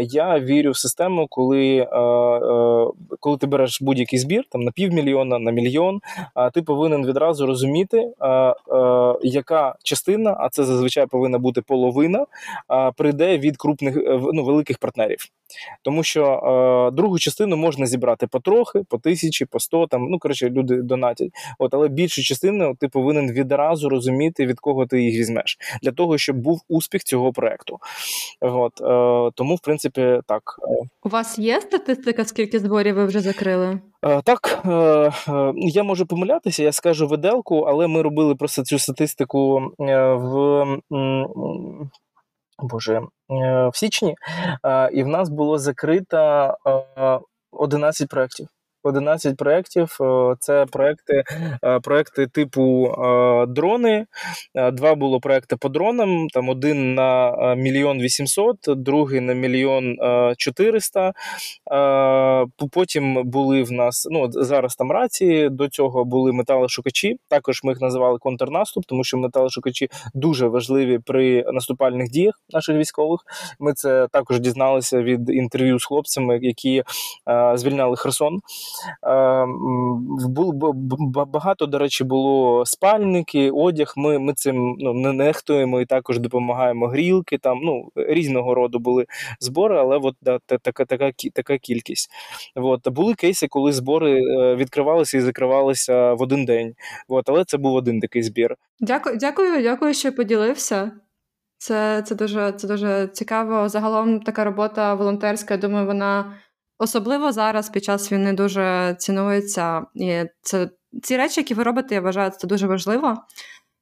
Я вірю в систему, коли коли ти береш будь-який збір там на півмільйона, на мільйон, ти повинен відразу розуміти, яка частина, а це зазвичай повинна бути половина, прийде від крупних ну, великих партнерів. Тому що е, другу частину можна зібрати потрохи, по тисячі, по сто, там, ну коротше, люди донатять. От, Але більшу частину ти повинен відразу розуміти, від кого ти їх візьмеш, для того, щоб був успіх цього проекту. От, е, Тому, в принципі, так. У вас є статистика, скільки зборів ви вже закрили? Е, так, е, е, я можу помилятися, я скажу виделку, але ми робили просто цю статистику в Боже, в січні, і в нас було закрито 11 проєктів. 11 проєктів. Е, це проекти е, проекти типу е, дрони. Два було проекти по дронам. Там один на мільйон вісімсот, другий на мільйон чотириста. Потім були в нас ну зараз там рації. До цього були металошукачі. Також ми їх називали контрнаступ, тому що металошукачі дуже важливі при наступальних діях наших військових. Ми це також дізналися від інтерв'ю з хлопцями, які звільняли Херсон. Багато, до речі, було спальники, одяг. Ми ми цим ну, не нехтуємо і також допомагаємо грілки. Там ну різного роду були збори, але от да, така така, така кількість. От. Були кейси, коли збори е, відкривалися і закривалися в один день. От, але це був один такий збір. Дякую, дякую, дякую, що поділився. Це це дуже це дуже цікаво. Загалом така робота волонтерська. Думаю, вона Особливо зараз під час війни дуже цінується. І це ці речі, які ви робите, я вважаю, це дуже важливо.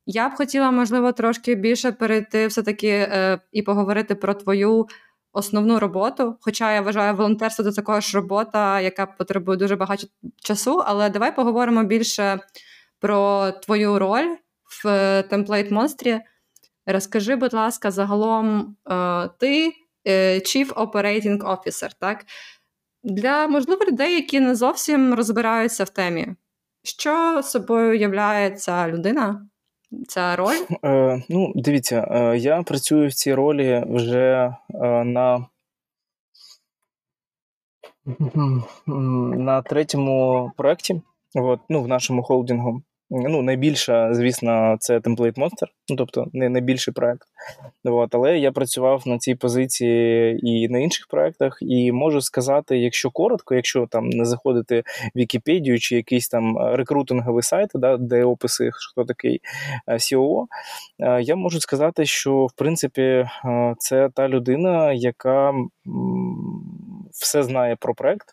Я б хотіла, можливо, трошки більше перейти все-таки е, і поговорити про твою основну роботу. Хоча я вважаю, волонтерство це також робота, яка потребує дуже багато часу. Але давай поговоримо більше про твою роль в Template монстрі. Розкажи, будь ласка, загалом е, ти е, Chief Operating Officer, так? Для можливо людей, які не зовсім розбираються в темі, що собою являє ця людина, ця роль? Е, Ну, дивіться, е, я працюю в цій ролі вже е, на на третьому проєкті, от, ну, в нашому холдингу. Ну, найбільша, звісно, це Template Monster, ну тобто не найбільший проект. От, але я працював на цій позиції і на інших проектах, і можу сказати, якщо коротко, якщо там не заходити в Вікіпедію чи якийсь там рекрутинговий сайт, да, де описи, хто такий CEO, е, я можу сказати, що в принципі е, це та людина, яка все знає про проект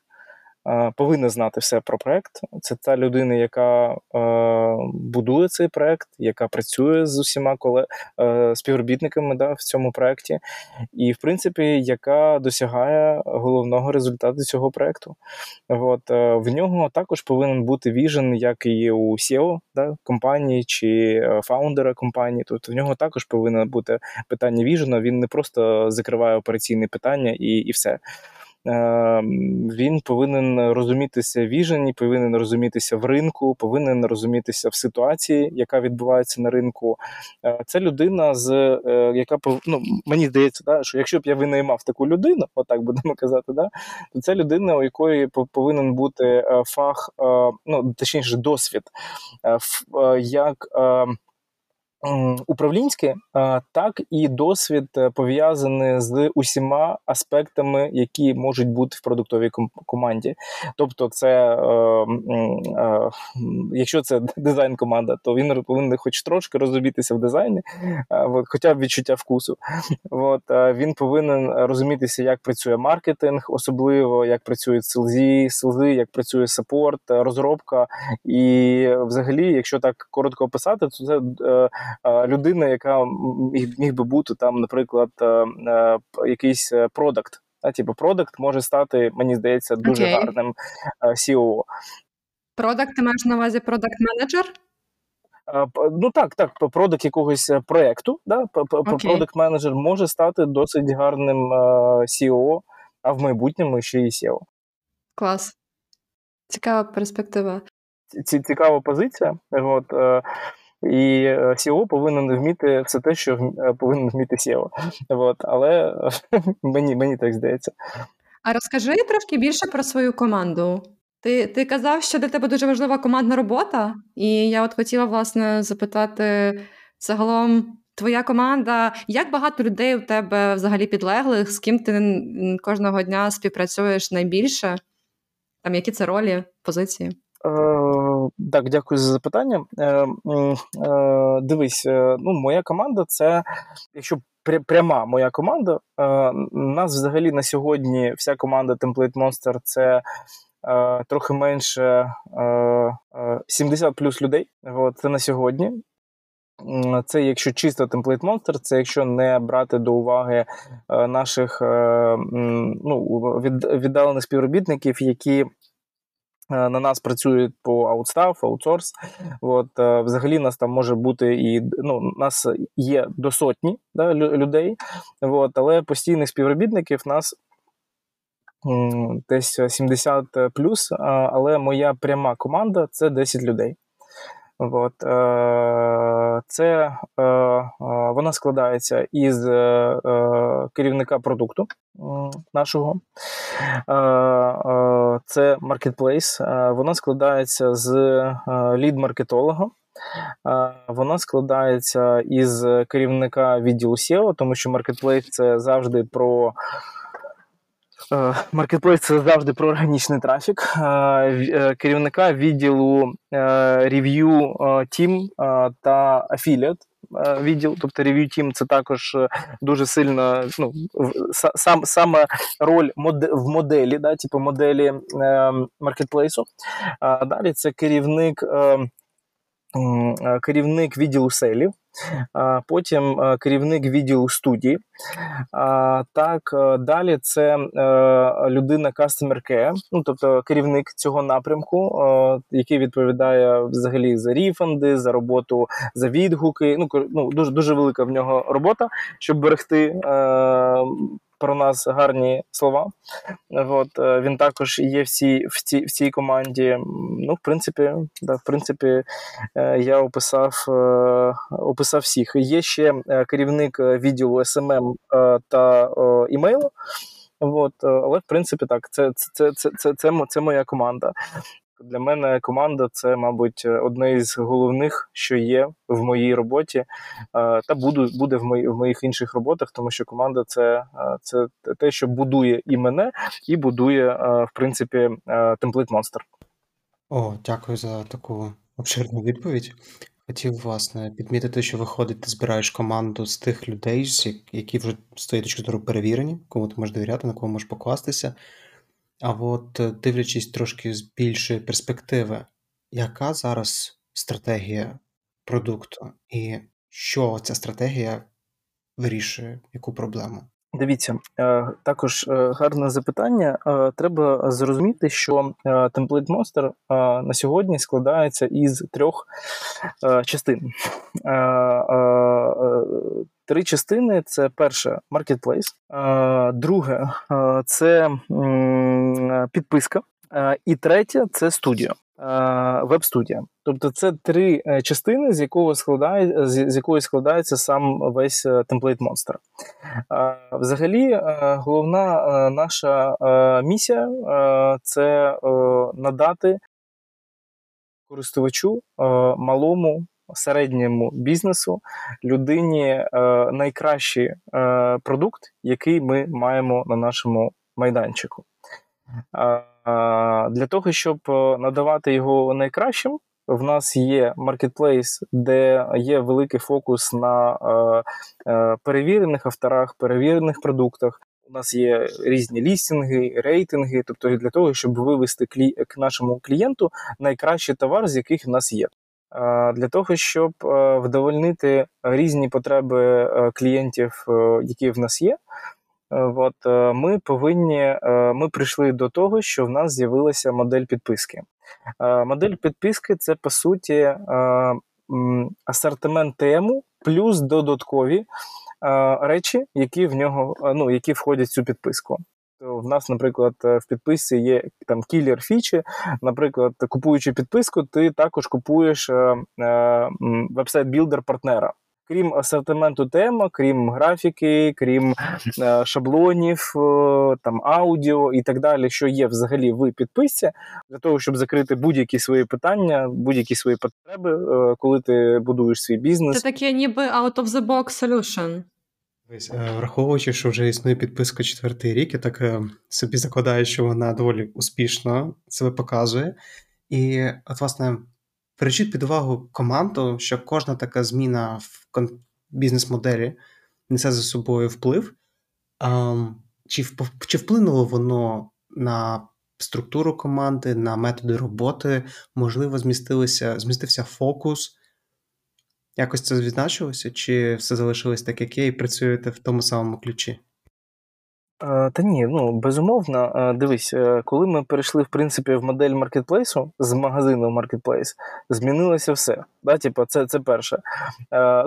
повинна знати все про проект. Це та людина, яка будує цей проект, яка працює з усіма коле... співробітниками да, в цьому проекті, і, в принципі, яка досягає головного результату цього проекту. От, В нього також повинен бути віжен, як і у SEO да, компанії чи фаундера компанії. Тобто в нього також повинно бути питання віжена. Він не просто закриває операційне питання і, і все. Ем, він повинен розумітися віжені, повинен розумітися в ринку, повинен розумітися в ситуації, яка відбувається на ринку. Е, це людина, з е, яка ну, мені здається, да, що якщо б я винаймав таку людину, отак будемо казати, да, то це людина, у якої повинен бути е, фах, ну точніше, досвід, як ем, управлінське, так і досвід е, пов'язаний з усіма аспектами, які можуть бути в продуктовій команді. Тобто, це е, е, якщо це дизайн-команда, то він повинен хоч трошки розумітися в дизайні, хоча б відчуття вкусу. От, Він повинен розумітися, як працює маркетинг, особливо як працюють селзі, селзи, як працює саппорт, розробка. І, взагалі, якщо так коротко описати, то це людина, яка міг, міг би бути там, наприклад, е, е, якийсь е, продакт. Типу, продакт може стати, мені здається, дуже okay. гарним CEO. Продакт, ти маєш на увазі продакт-менеджер? Ну так, так, продакт якогось проєкту, да? продакт менеджер може стати досить гарним CEO, а в майбутньому ще і SEO. Клас. Цікава перспектива. Цікава позиція. От, І SEO повинен вміти все те, що повинен вміти SEO. От, Але мені, мені так здається. А розкажи трошки більше про свою команду. Ти ти казав, що для тебе дуже важлива командна робота, і я от хотіла власне запитати загалом, твоя команда, як багато людей у тебе взагалі підлеглих, з ким ти кожного дня співпрацюєш найбільше? Там які це ролі, позиції? Е, Так, дякую за запитання. Е, е, Дивись, е, ну, моя команда це, якщо пряма моя команда, е, нас взагалі на сьогодні вся команда Template Monster це. Uh, трохи менше uh, uh, 70 плюс людей. От, Це на сьогодні. Це якщо чисто Template Monster, це якщо не брати до уваги е, наших е, ну, віддалених співробітників, які. Е, на нас працюють по аутстаф, аутсорс. От, Взагалі нас там може бути і ну, нас є до сотні да, людей, от, але постійних співробітників нас десь 70 плюс, але моя пряма команда це 10 людей. От, е, Це е, е, вона складається із керівника продукту нашого. Це маркетплейс. Вона складається з lead-маркетолога. Вона складається із керівника відділу SEO, тому що маркетплейс це завжди про Маркетплейс це завжди про органічний трафік. Е, керівника відділу review team та affiliate відділ, тобто review team це також е, дуже сильно ну, сам, саме роль в моделі, да, типу моделі маркетплейсу. Далі це керівник. Керівник відділу селів, потім е, керівник відділу студії. Так, е, далі це е, людина Customer Care, ну тобто керівник цього напрямку, який відповідає взагалі за ріфанди, за роботу, за відгуки. Ну ну дуже дуже велика в нього робота, щоб берегти про нас гарні слова. От, е, Він також є в цій в цій, в цій команді. Ну, в принципі, да, в принципі, е, я описав е, описав всіх. Є ще керівник відділу SMM та імейлу. От, але в принципі так, це це, це, це, це, це моя команда. Для мене команда це, мабуть, одне із головних, що є в моїй роботі, та буду буде в мої, в моїх інших роботах, тому що команда це це те, що будує і мене, і будує, в принципі, Template Monster. О, дякую за таку обширну відповідь. Хотів, власне, підмітити, що виходить, ти збираєш команду з тих людей, які вже з твоєї точки зору перевірені, кому ти можеш довіряти, на кого можеш покластися. А от е, дивлячись трошки з більшої перспективи, яка зараз стратегія продукту, і що ця стратегія вирішує, яку проблему? Дивіться, е, також е, гарне запитання. Треба зрозуміти, що Template Monster на сьогодні складається із трьох частин. Три частини: це перше маркетплейс, друге це підписка, і третє це студія. Веб-студія, тобто це три е, частини, з якого складає, з якої складається сам весь е, темплейт Monster. Взагалі, е, головна наша місія це надати користувачу малому середньому бізнесу, людині е, найкращий е, продукт, який ми маємо на нашому майданчику. Для того, щоб е, надавати його найкращим, в нас є маркетплейс, де є великий фокус на перевірених авторах, перевірених продуктах. У нас є різні лістинги, рейтинги, тобто для того, щоб вивести к нашому клієнту найкращий товар, з яких в нас є. Для того, щоб е, вдовольнити різні потреби е, клієнтів, е, які в нас є, от, ми повинні, ми прийшли до того, що в нас з'явилася модель підписки. Модель підписки це по суті асортимент тему плюс додаткові речі, які в нього ну, які входять в цю підписку. В нас, наприклад, в підписці є там кілер фічі. Наприклад, купуючи підписку, ти також купуєш вебсайт-білдер партнера крім асортименту тема, крім графіки, крім е, шаблонів, е, там аудіо і так далі, що є взагалі в підписці, для того, щоб закрити будь-які свої питання, будь-які свої потреби, е, коли ти будуєш свій бізнес. Це таке, ніби out of the box solution. Враховуючи, що вже існує підписка четвертий рік, я так собі закладаю, що вона доволі успішно себе показує. І, от, власне, Бережіть під увагу команду, що кожна така зміна в бізнес-моделі несе за собою вплив. Чи чи вплинуло воно на структуру команди, на методи роботи? Можливо, змістилися, змістився фокус? Якось це відзначилося, чи все залишилось так, як є, і працюєте в тому самому ключі? Е, та ні, ну безумовно, е, дивись, е, коли ми перейшли в принципі в модель маркетплейсу з магазину в маркетплейс, змінилося все. Да? Типу, це це перше.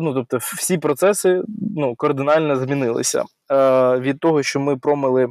Ну тобто, всі процеси ну, кардинально змінилися від того, що ми промотили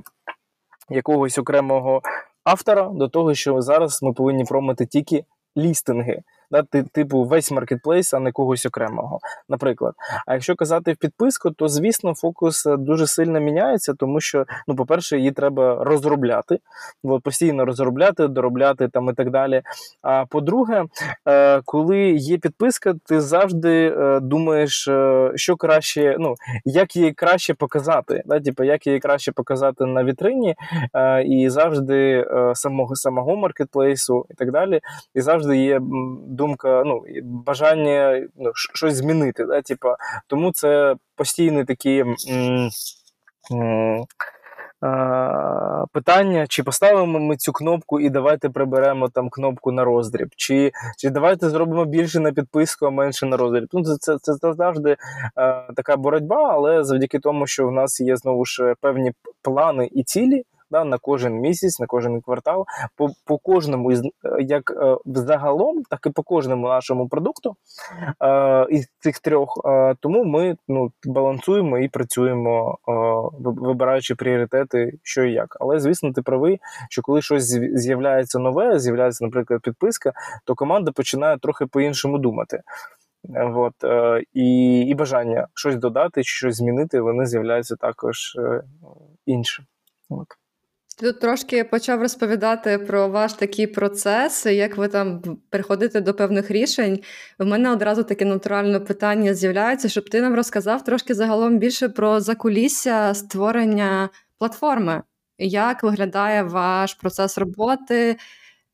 якогось окремого автора, до того, що зараз ми повинні промотити тільки лістинги да, типу весь маркетплейс, а не когось окремого. Наприклад. А якщо казати в підписку, то звісно фокус е, дуже сильно міняється, тому що, ну, по-перше, її треба розробляти, от, постійно розробляти, доробляти там і так далі. А по-друге, е, коли є підписка, ти завжди е, думаєш, що краще, ну як її краще показати, да, типу, як її краще показати на вітрині, і завжди самого самого маркетплейсу і так далі, і завжди є думка, ну бажання ну, щось змінити. Да? Типа, тому це постійний такі. Питання, чи поставимо ми цю кнопку і давайте приберемо там кнопку на роздріб, чи чи давайте зробимо більше на підписку, а менше на роздріб. Ну, Це це, це, це завжди е, така боротьба, але завдяки тому, що в нас є знову ж певні плани і цілі, да, на кожен місяць, на кожен квартал, по по кожному із як е, загалом, так і по кожному нашому продукту е, із цих трьох. Е, тому ми ну, балансуємо і працюємо, е, вибираючи пріоритети, що і як. Але звісно, ти правий, що коли щось з'являється нове, з'являється, наприклад, підписка, то команда починає трохи по-іншому думати. От, е, І і бажання щось додати щось змінити, вони з'являються також е, інші. От. Ти тут трошки почав розповідати про ваш такий процес, як ви там приходите до певних рішень. У мене одразу таке натуральне питання з'являється, щоб ти нам розказав трошки загалом більше про закулісся створення платформи. Як виглядає ваш процес роботи,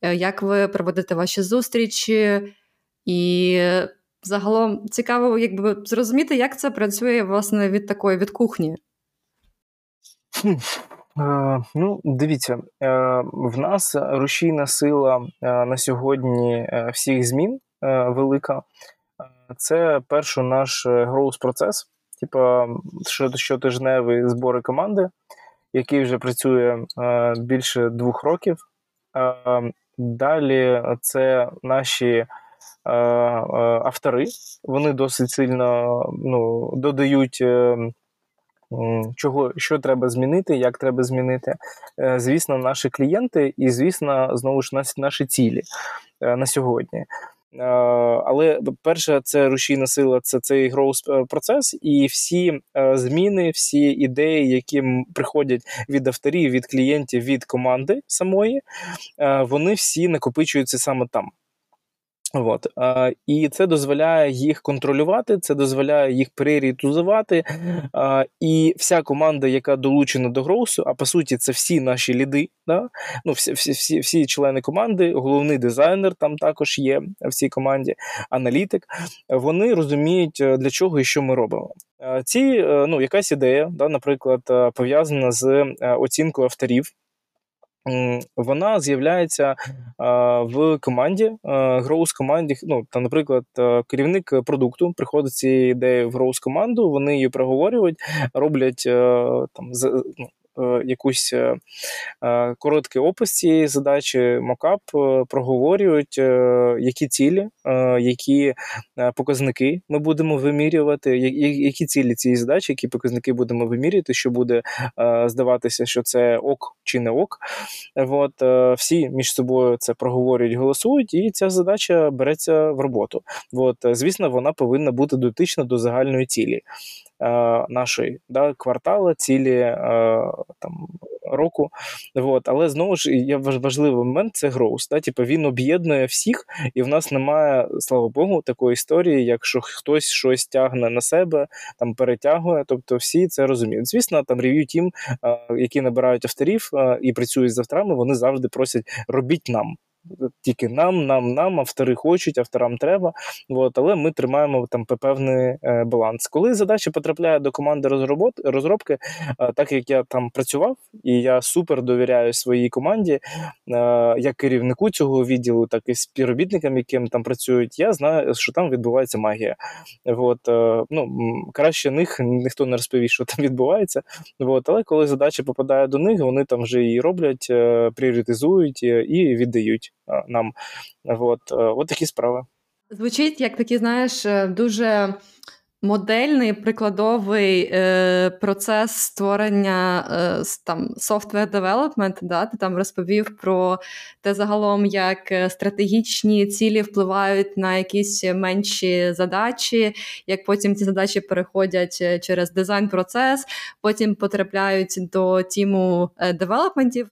е, як ви проводите ваші зустрічі, і загалом цікаво, якби зрозуміти, як це працює власне від такої від кухні. Е, ну, дивіться, е, в нас рушійна сила е, на сьогодні всіх змін велика. Це перший наш гроус процес, типу щотижневі збори команди, який вже працює більше двох років. Далі це наші автори. Вони досить сильно ну, додають чого що треба змінити, як треба змінити. Е, звісно, наші клієнти, і звісно, знову ж наші цілі е, на сьогодні. Е, але перше, це рушійна сила, це цей гроус процес, і всі зміни, всі ідеї, які приходять від авторів, від клієнтів, від команди самої, вони всі накопичуються саме там. От. А, І це дозволяє їх контролювати, це дозволяє їх пріоритизувати. А, І вся команда, яка долучена до Гроусу, а по суті, це всі наші ліди, да? ну, всі всі, всі, члени команди, головний дизайнер там також є в цій команді, аналітик. Вони розуміють, е, для чого і що ми робимо. Ці е, ну, якась ідея, да, наприклад, е, пов'язана з оцінкою авторів вона з'являється в команді, гроус команді. Ну там, наприклад, керівник продукту приходить з цією ідеєю в гроус команду. Вони її проговорюють, роблять там ну, якусь короткий опис цієї задачі, мокап, проговорюють, які цілі, які показники ми будемо вимірювати, які цілі цієї задачі, які показники будемо вимірювати, що буде здаватися, що це ок чи не ок. От, Всі між собою це проговорюють, голосують, і ця задача береться в роботу. От, Звісно, вона повинна бути дотична до загальної цілі. Е, нашої да, квартала, цілі е, там, року. Вот. Але знову ж є важливий момент це гроус. Да? Типу, він об'єднує всіх, і в нас немає, слава Богу, такої історії, якщо хтось щось тягне на себе, там перетягує. Тобто всі це розуміють. Звісно, там рев'ю тім, е, які набирають авторів і працюють з авторами, вони завжди просять робіть нам тільки нам, нам, нам, автори хочуть, авторам треба. От, але ми тримаємо там певний е, баланс. Коли задача потрапляє до команди розробки, е, так як я там працював, і я супер довіряю своїй команді, е, як керівнику цього відділу, так і співробітникам, яким там працюють, я знаю, що там відбувається магія. От, ну, Краще них ніхто не розповість, що там відбувається. От, але коли задача попадає до них, вони там вже її роблять, пріоритизують і віддають нам. От, от такі справи. Звучить як такий, знаєш, е, дуже модельний прикладовий е, процес створення е, там software development, да? Ти там розповів про те загалом, як е, стратегічні цілі впливають на якісь менші задачі, як потім ці задачі переходять е, через дизайн-процес, потім потрапляють до тіму девелопментів.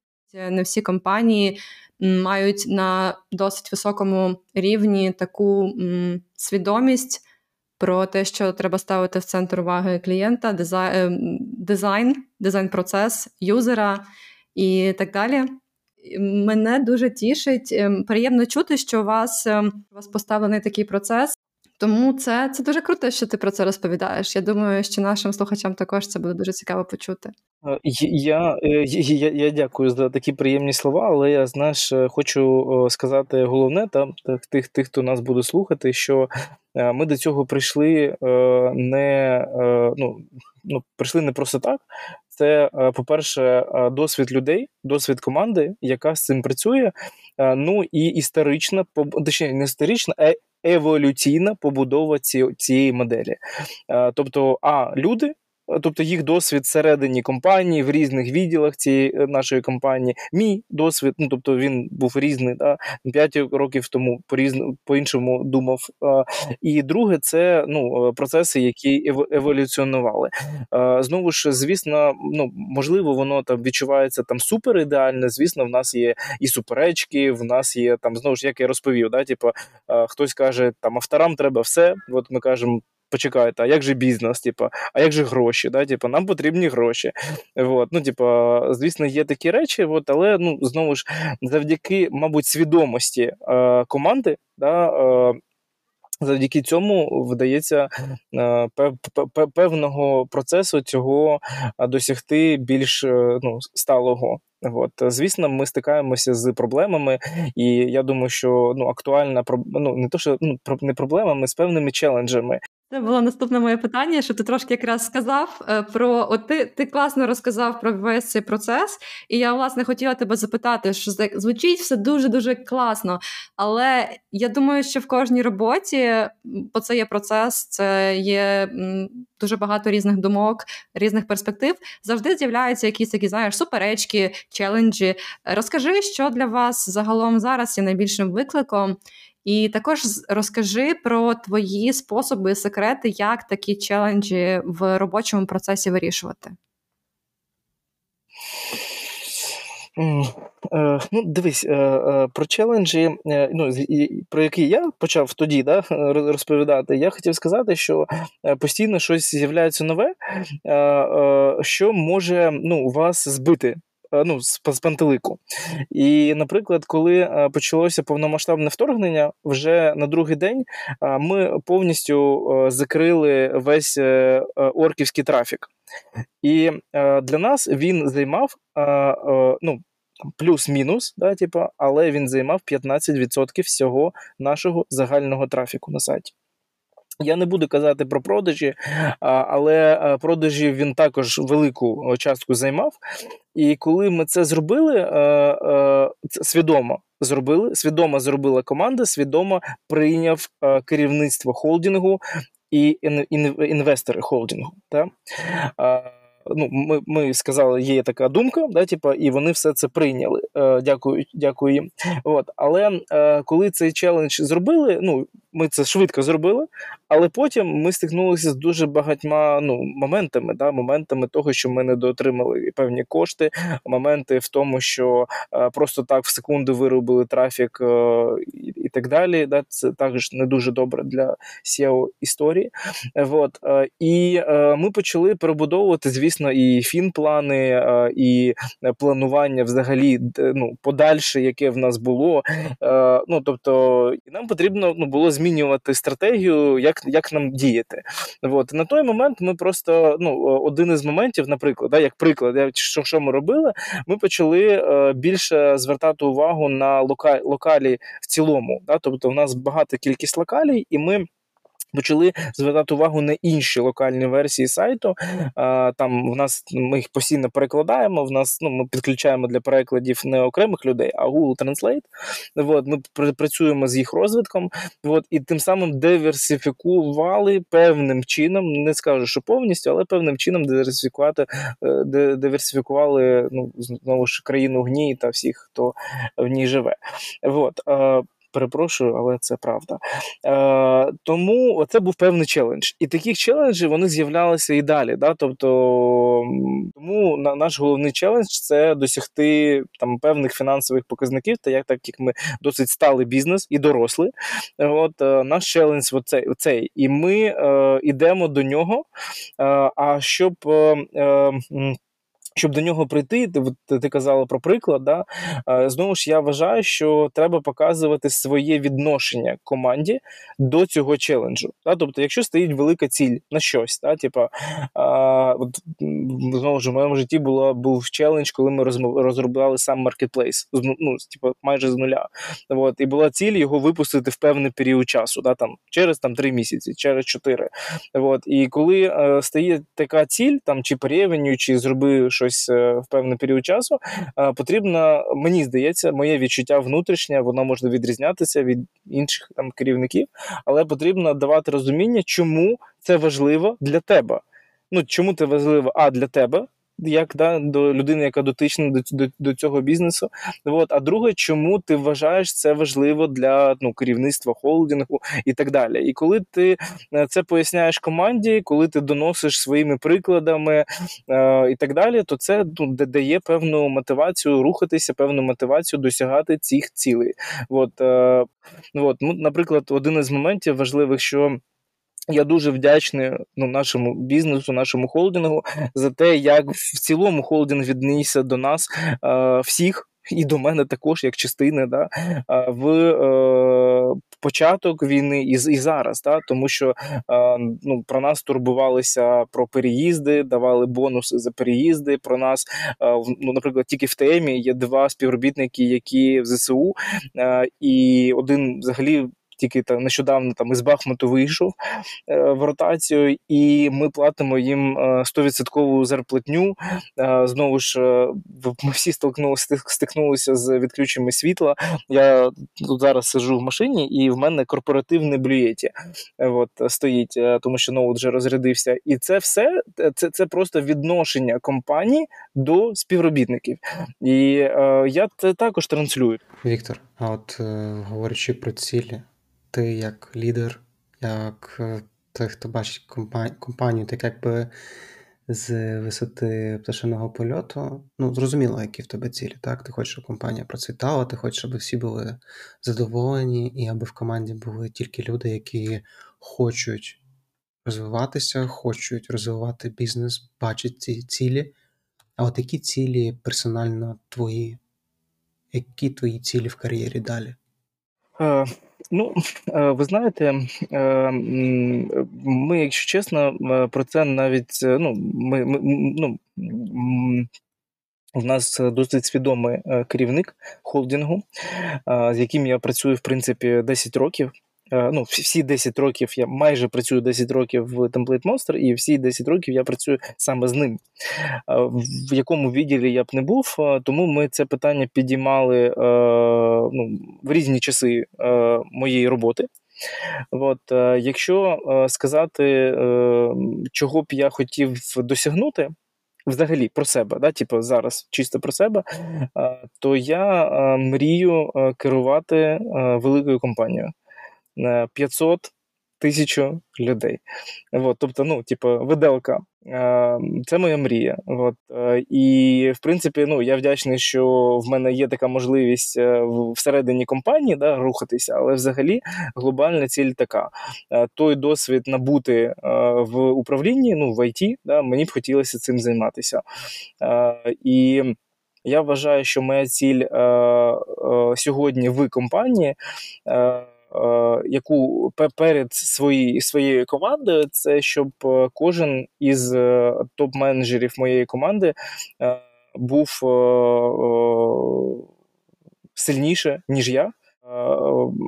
Не всі компанії мають на досить високому рівні таку м, свідомість про те, що треба ставити в центр уваги клієнта, дизайн, дизайн, дизайн-процес юзера і так далі. Мене дуже тішить. Ем, приємно чути, що у вас ем, у вас поставлений такий процес. Тому це це дуже круто, що ти про це розповідаєш. Я думаю, що нашим слухачам також це буде дуже цікаво почути. Е, я е, я, я дякую за такі приємні слова, але я знаєш, е, хочу сказати головне там тих, тих, хто нас буде слухати, що ми до цього прийшли не ну, ну, прийшли не просто так. Це, по-перше, досвід людей, досвід команди, яка з цим працює. Ну і історична, точніше, не історична, а еволюційна побудова цієї моделі. Тобто, а люди тобто їх досвід всередині компанії, в різних відділах цієї е, нашої компанії. Мій досвід, ну тобто він був різний, да, 5 років тому по по-іншому думав. І друге, це ну, е, процеси, які еволюціонували. Знову ж, звісно, ну можливо, воно там відчувається там супер ідеальне. Звісно, в нас є і суперечки, в нас є там знову ж як я розповів, да, типу, хтось каже, там авторам треба все. От ми кажемо почекайте, а як же бізнес? Типу, а як же гроші? Да? Типу, нам потрібні гроші. От. Ну, типу, звісно, є такі речі, от, але ну, знову ж завдяки, мабуть, свідомості е, команди. да, е, Завдяки цьому вдається е, певного процесу цього досягти більш е, ну, сталого. От, звісно, ми стикаємося з проблемами, і я думаю, що ну актуальна ну, не то, що ну не проблемами з певними челенджами, це було наступне моє питання, що ти трошки якраз сказав е, про от ти ти класно розказав про весь цей процес, і я власне хотіла тебе запитати, що звучить все дуже дуже класно. Але я думаю, що в кожній роботі, бо це є процес, це є дуже багато різних думок, різних перспектив. Завжди з'являються якісь такі, знаєш, суперечки, челенджі. Розкажи, що для вас загалом зараз є найбільшим викликом. І також розкажи про твої способи, секрети, як такі челенджі в робочому процесі вирішувати. Е, ну, Дивись, е, е, про челенджі, ну, про які я почав тоді да, розповідати, я хотів сказати, що постійно щось з'являється нове, що може ну, вас збити ну, з пантелику. І, наприклад, коли е, почалося повномасштабне вторгнення, вже на другий день е, ми повністю закрили весь орківський трафік. І для нас він займав ну, плюс-мінус, да, типу, але він займав 15% всього нашого загального трафіку на сайті. Я не буду казати про продажі, але продажі він також велику частку займав. І коли ми це зробили, свідомо зробили, свідомо зробила команда, свідомо прийняв керівництво холдингу і інвестори холдингу. Так? Ну, Ми ми сказали, є така думка, да, типу, і вони все це прийняли. Е, Дякую дякую їм. От. Але е, коли цей челендж зробили, ну, ми це швидко зробили, але потім ми стикнулися з дуже багатьма ну, моментами, да, моментами того, що ми не доотримали певні кошти, моменти в тому, що е, просто так в секунду виробили трафік е, і, так далі. Да, Це також не дуже добре для SEO історії. От. Е, і е, ми почали перебудовувати, звісно, і фінплани, е, і планування взагалі ну, подальше, яке в нас було. Е, ну, Тобто, нам потрібно ну, було змінювати стратегію, як як нам діяти. От. На той момент ми просто ну, один із моментів, наприклад, да, як приклад, що що ми робили, ми почали е, більше звертати увагу на лока, локалі в цілому. Да? Тобто, в нас багата кількість локалій, і ми почали звертати увагу на інші локальні версії сайту. Там в нас ми їх постійно перекладаємо. В нас ну ми підключаємо для перекладів не окремих людей, а Google Translate. От, Ми працюємо з їх розвитком. От, і тим самим диверсифікували певним чином. Не скажу, що повністю, але певним чином диверсифікувати е, диверсифікували ну знову ж країну гній та всіх, хто в ній живе. От перепрошую, але це правда. Е, Тому це був певний челендж. І таких челенджів вони з'являлися і далі. Да? Тобто, Тому наш головний челендж це досягти там певних фінансових показників, та як так як ми досить стали бізнес і доросли. От е, Наш челендж оцей, оцей. І ми е, йдемо до нього. Е, а щоб. Е, щоб до нього прийти, ти, ти казала про приклад. Да? Знову ж я вважаю, що треба показувати своє відношення команді до цього челенджу. Да? Тобто, якщо стоїть велика ціль на щось, да? Типа, а, от, знову ж в моєму житті була, був челендж, коли ми розробляли сам маркетплейс, ну, типу, майже з нуля. От, І була ціль його випустити в певний період часу, да? там, через там, 3 місяці, через 4. От, І коли е, стає така ціль, там, чи по ревеню, чи зроби щось щось е, в певний період часу, потрібно, мені здається, моє відчуття внутрішнє, воно може відрізнятися від інших там керівників, але потрібно давати розуміння, чому це важливо для тебе. Ну, чому це важливо а для тебе, як да, до людини, яка дотична до до, до цього бізнесу. От. А друге, чому ти вважаєш це важливо для ну, керівництва холдингу і так далі. І коли ти е, це поясняєш команді, коли ти доносиш своїми прикладами е, і так далі, то це ну, дає певну мотивацію рухатися, певну мотивацію досягати цих цілей. От, е, от, ну, Наприклад, один із моментів важливих, що. Я дуже вдячний ну, нашому бізнесу, нашому холдингу за те, як в цілому холдинг віднісся до нас е, всіх. І до мене також, як частини, да, в е, початок війни і і зараз, да, тому що е, ну, про нас турбувалися про переїзди, давали бонуси за переїзди. Про нас, е, ну, наприклад, тільки в темі є два співробітники, які в ЗСУ, е, і один взагалі тільки там нещодавно там із Бахмуту вийшов е, в ротацію, і ми платимо їм 100% е, зарплатню. Е, знову ж е, ми всі стикнулися, стикнулися з відключеннями світла. Я тут зараз сижу в машині, і в мене корпоративне блюєті е, от, стоїть, е, тому що ноут вже розрядився. І це все це, це просто відношення компанії до співробітників. І я це також транслюю. Віктор, а от говорячи про цілі ти як лідер, як е, той, хто бачить компанію, так якби з висоти пташиного польоту. Ну, зрозуміло, які в тебе цілі. так? Ти хочеш, щоб компанія процвітала, ти хочеш, щоб всі були задоволені, і аби в команді були тільки люди, які хочуть розвиватися, хочуть розвивати бізнес, бачать ці цілі. А от які цілі персонально твої? Які твої цілі в кар'єрі далі? Ну, е, ви знаєте, е, ми, якщо чесно, е, про це навіть ну, ми, ми ну, у нас досить свідомий керівник холдингу, з яким я працюю в принципі 10 років. Е, ну, всі 10 років я майже працюю 10 років в Template Monster, і всі 10 років я працюю саме з ним. Е, в якому відділі я б не був, е, тому ми це питання підіймали ну, в різні часи моєї роботи. От, Якщо сказати, чого б я хотів досягнути, взагалі про себе, да, типу зараз чисто про себе, то я мрію керувати великою компанією. 500 тисячу людей. От, Тобто, ну, типу, виделка. Це моя мрія. От. І, в принципі, ну, я вдячний, що в мене є така можливість е, всередині компанії да, рухатися, але взагалі глобальна ціль така: той досвід набути в управлінні, ну, в ІТ, да, мені б хотілося цим займатися. І я вважаю, що моя ціль сьогодні в компанії. Е, яку перед свої, своєю командою, це щоб е, кожен із е, топ-менеджерів моєї команди був сильніше, ніж я.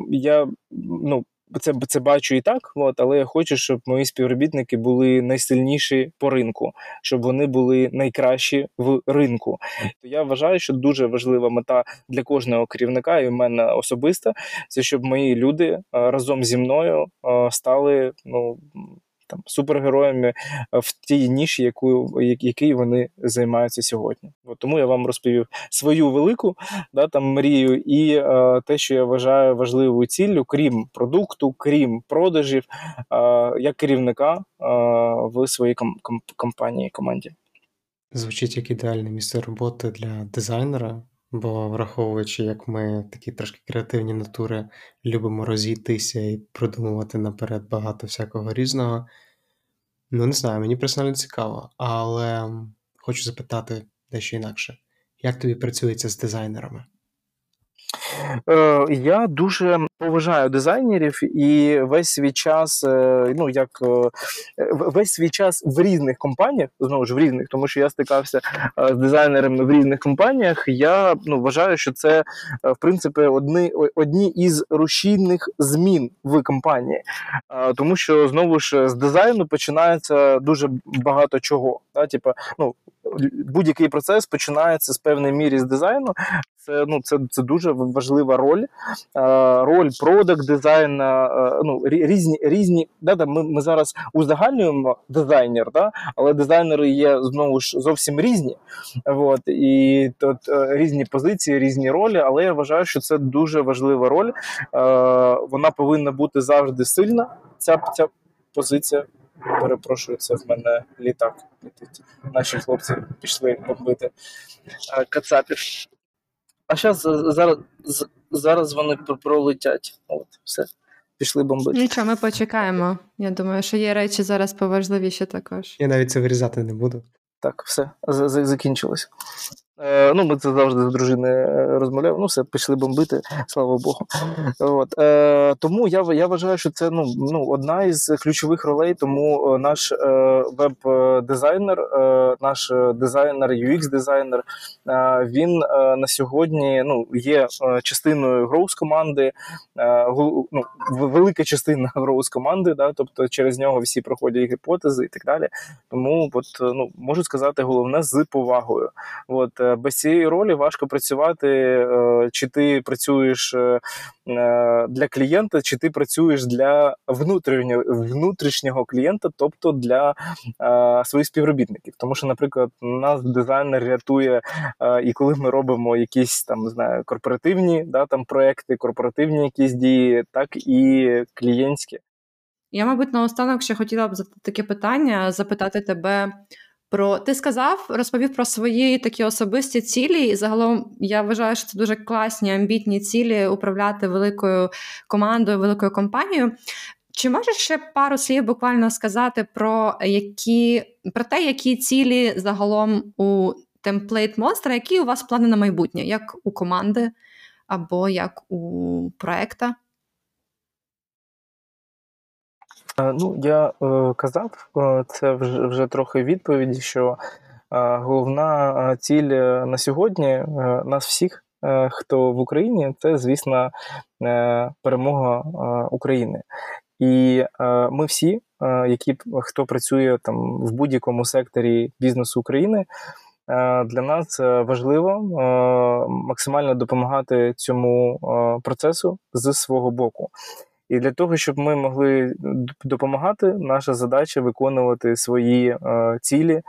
Я ну, це це бачу і так, от, але я хочу, щоб мої співробітники були найсильніші по ринку, щоб вони були найкращі в ринку. То я вважаю, що дуже важлива мета для кожного керівника і в мене особиста, це щоб мої люди разом зі мною стали ну там супергероями е, в тій ніші, яку який вони займаються сьогодні. От тому я вам розповів свою велику да, там мрію і е, те, що я вважаю важливою ціллю, крім продукту, крім продажів, е, як керівника е, в своїй ком- ком- компанії команді. Звучить як ідеальне місце роботи для дизайнера. Бо враховуючи, як ми такі трошки креативні натури любимо розійтися і продумувати наперед багато всякого різного. Ну, не знаю, мені персонально цікаво, але хочу запитати дещо інакше. Як тобі працюється з дизайнерами? Е, я дуже поважаю дизайнерів і весь свій час, е, ну як е, весь свій час в різних компаніях, знову ж в різних, тому що я стикався з дизайнерами в різних компаніях. Я ну вважаю, що це в принципі одні одні із рушійних змін в компанії, тому що знову ж з дизайну починається дуже багато чого. Да? Типа, ну будь-який процес починається з певної мірі з дизайну. Це ну це це дуже важлива роль. Роль продакт дизайна, ну різні різні. Да, да, Ми ми зараз узагальнюємо дизайнер, да, але дизайнери є знову ж зовсім різні. От, І тут е, різні позиції, різні ролі. Але я вважаю, що це дуже важлива роль. Вона повинна бути завжди сильна. Ця ця позиція. Перепрошую, це в мене літак. Наші хлопці пішли бомбити кацапів. А зараз зараз зараз вони пролетять. От, все. Пішли бомбити. Нічого, ми почекаємо. Я думаю, що є речі зараз поважливіші також. Я навіть це вирізати не буду. Так, все, закінчилось. Е, ну, Ми це завжди з дружиною е, розмовляємо. Ну, все, пішли бомбити, слава Богу. От. Е, Тому я я вважаю, що це ну, ну, одна із ключових ролей. Тому е, наш е, веб-дизайнер, е, наш дизайнер, UX-дизайнер, е, він е, на сьогодні ну, є частиною гроус команди, ну, велика частина гроус команди, да, тобто через нього всі проходять гіпотези і так далі. Тому от, ну, можу сказати, головне з повагою. От, без цієї ролі важко працювати, е, чи ти працюєш е, е, для клієнта, чи ти працюєш для внутрішнього внутрішнього клієнта, тобто для своїх співробітників. Тому що, наприклад, нас дизайнер рятує, і коли ми робимо якісь там не знаю, корпоративні да, там проекти, корпоративні якісь дії, так і клієнтські. Я, мабуть, наостанок ще хотіла б за таке питання запитати тебе. Про ти сказав, розповів про свої такі особисті цілі, і загалом я вважаю, що це дуже класні амбітні цілі управляти великою командою, великою компанією. Чи можеш ще пару слів буквально сказати про які про те, які цілі загалом у темплейт монстра, які у вас плани на майбутнє, як у команди або як у проекта? Ну, я е, казав, е, це вже трохи відповіді, що е, головна ціль на сьогодні нас всіх хто в Україні, це, звісно, перемога України. І ми всі, які хто працює там в будь-якому секторі бізнесу України. Для нас важливо максимально допомагати цьому процесу з свого боку. І для того, щоб ми могли допомагати, наша задача виконувати свої цілі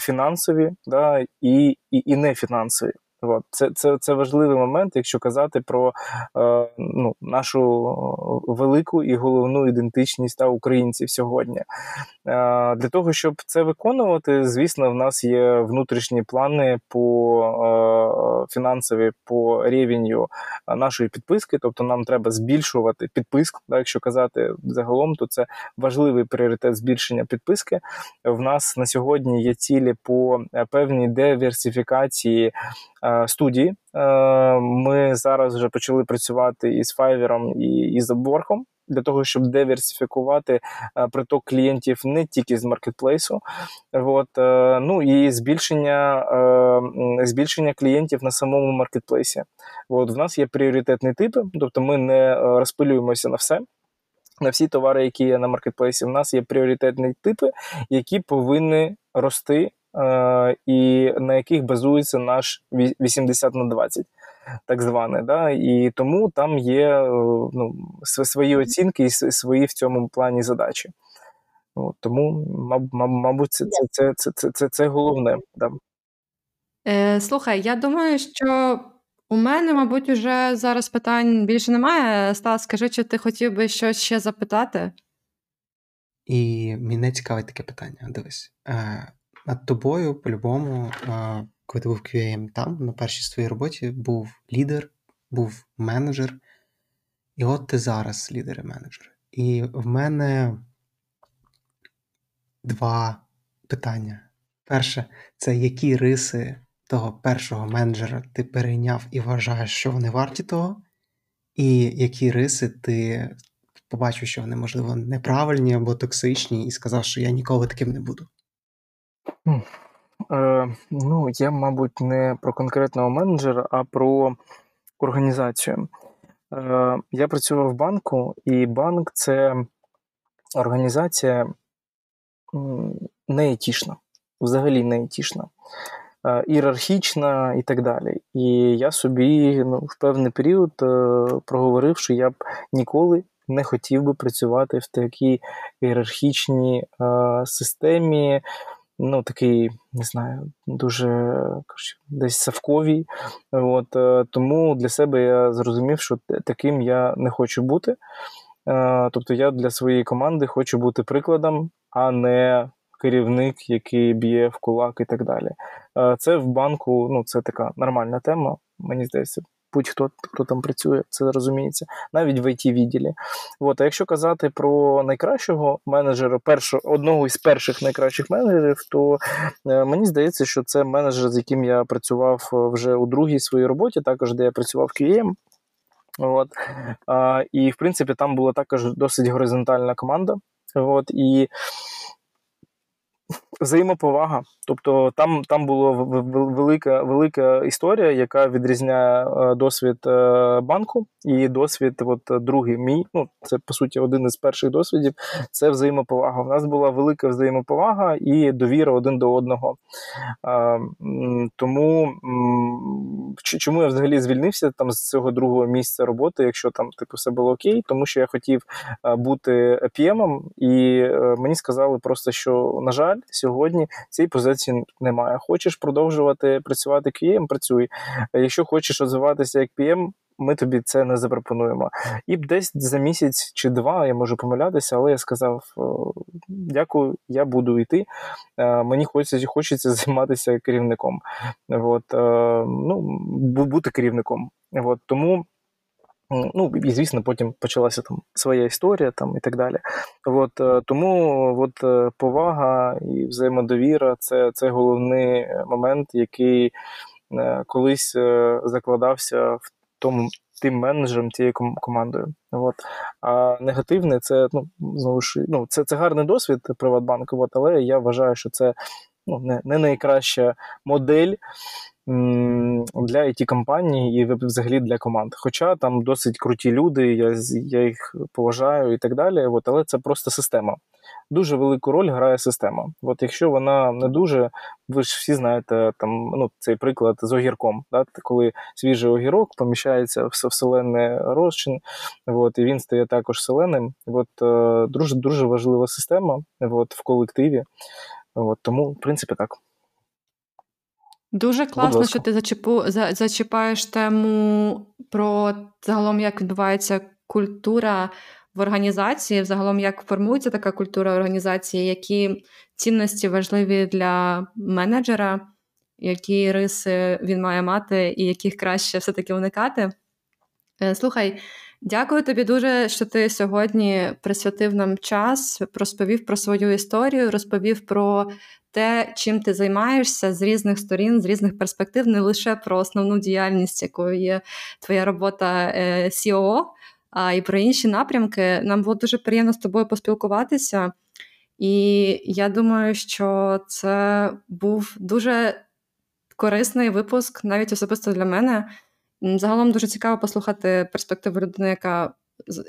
фінансові да, і, і, і не фінансові. От. Це це, це важливий момент, якщо казати про е, ну, нашу велику і головну ідентичність та українців сьогодні. Е, Для того, щоб це виконувати, звісно, в нас є внутрішні плани по е, фінансові по рівню нашої підписки, тобто нам треба збільшувати підписку. Так, якщо казати загалом, то це важливий пріоритет збільшення підписки. В нас на сьогодні є цілі по е, певній диверсифікації. Е, студії. Е, ми зараз вже почали працювати із Fiverr і із Upwork, для того, щоб диверсифікувати е, приток клієнтів не тільки з маркетплейсу, от, ну і збільшення збільшення клієнтів на самому маркетплейсі. От, В нас є пріоритетні типи, тобто ми не розпилюємося на все. На всі товари, які є на маркетплейсі, в нас є пріоритетні типи, які повинні рости і на яких базується наш 80 на 20, так зване. Да? І тому там є е, ну, свої оцінки і свої в цьому плані задачі. От, Тому, мабуть, це це, це, це, це, це, це головне. Да. Е, Слухай, я думаю, що у мене, мабуть, вже зараз питань більше немає. Стас, скажи, чи ти хотів би щось ще запитати? І мене цікавить таке питання. Дивись. Над тобою, по-любому, коли ти був QA там, на першій своїй роботі, був лідер, був менеджер. І от ти зараз лідер і менеджер. І в мене два питання. Перше, це які риси того першого менеджера ти перейняв і вважаєш, що вони варті того, і які риси ти побачив, що вони, можливо, неправильні або токсичні, і сказав, що я ніколи таким не буду. Е, ну, я, мабуть, не про конкретного менеджера, а про організацію. Е, Я працював в банку, і банк це організація етічна, взагалі не етічна, е, ієрархічна і так далі. І я собі ну, в певний період е, проговорив, що я б ніколи не хотів би працювати в такій ієрархічній е, системі ну, такий, не знаю, дуже десь савковий. От, е, Тому для себе я зрозумів, що таким я не хочу бути. Е, тобто я для своєї команди хочу бути прикладом, а не керівник, який б'є в кулак і так далі. Е, це в банку ну, це така нормальна тема, мені здається будь-хто хто там працює, це розуміється, навіть в it відділі. От, а якщо казати про найкращого менеджера, першого одного із перших найкращих менеджерів, то е, мені здається, що це менеджер, з яким я працював е, вже у другій своїй роботі, також де я працював QM. От. А, І в принципі там була також досить горизонтальна команда. От, І взаємоповага. Тобто там там була велика велика історія, яка відрізняє е, досвід е, банку і досвід, от другий мій. Ну це по суті один із перших досвідів. Це взаємоповага. У нас була велика взаємоповага і довіра один до одного. Тому чому я взагалі звільнився там з цього другого місця роботи, якщо там типу все було окей, тому що я хотів е, бути PM, і мені сказали просто, що на жаль, сьогодні цієї позиції немає. Хочеш продовжувати працювати QM, працюй. Якщо хочеш розвиватися як PM, ми тобі це не запропонуємо. І десь за місяць чи два я можу помилятися, але я сказав: дякую, я буду йти. Е, мені хочеться хочеться займатися керівником. От, е, ну, Бути керівником. От, Тому. Ну і звісно, потім почалася там своя історія, там і так далі. От е, тому от е, повага і взаємодовіра це це головний момент, який е, колись закладався в тому тим менеджером тією командою. От. А негативне це ну знову ж ну це це гарний досвід Приватбанку, от, але я вважаю, що це ну, не, не найкраща модель для it компаній і взагалі для команд. Хоча там досить круті люди, я я їх поважаю і так далі. От, але це просто система. Дуже велику роль грає система. От якщо вона не дуже, ви ж всі знаєте, там ну цей приклад з огірком, да, коли свіжий огірок поміщається в вселенний розчин, от, і він стає також селеним. От, е, дуже дуже важлива система от, в колективі. От, Тому, в принципі, так. Дуже класно, що ти зачіпу, за, зачіпаєш тему про загалом, як відбувається культура в організації, загалом, як формується така культура організації, які цінності важливі для менеджера, які риси він має мати, і яких краще все-таки уникати. Е, слухай, дякую тобі дуже, що ти сьогодні присвятив нам час, розповів про свою історію, розповів про те, чим ти займаєшся з різних сторін, з різних перспектив, не лише про основну діяльність, якою є твоя робота COO, е, а й про інші напрямки. Нам було дуже приємно з тобою поспілкуватися. І я думаю, що це був дуже корисний випуск, навіть особисто для мене. Загалом дуже цікаво послухати перспективу людини, яка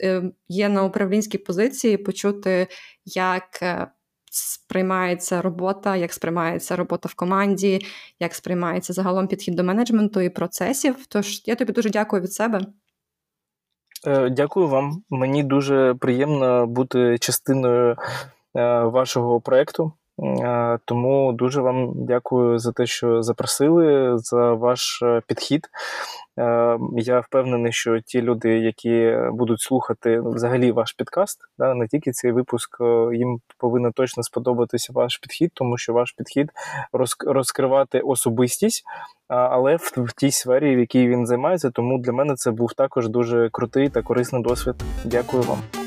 е, є на управлінській позиції, почути, як е, сприймається робота, як сприймається робота в команді, як сприймається загалом підхід до менеджменту і процесів. Тож я тобі дуже дякую від себе. Е, дякую вам. Мені дуже приємно бути частиною е, вашого проєкту. Е, тому дуже вам дякую за те, що запросили, за ваш підхід. Е, я впевнений, що ті люди, які будуть слухати взагалі ваш підкаст, да, не тільки цей випуск, е, їм повинен точно сподобатися ваш підхід, тому що ваш підхід розкривати особистість, але в тій сфері, в якій він займається. Тому для мене це був також дуже крутий та корисний досвід. Дякую вам.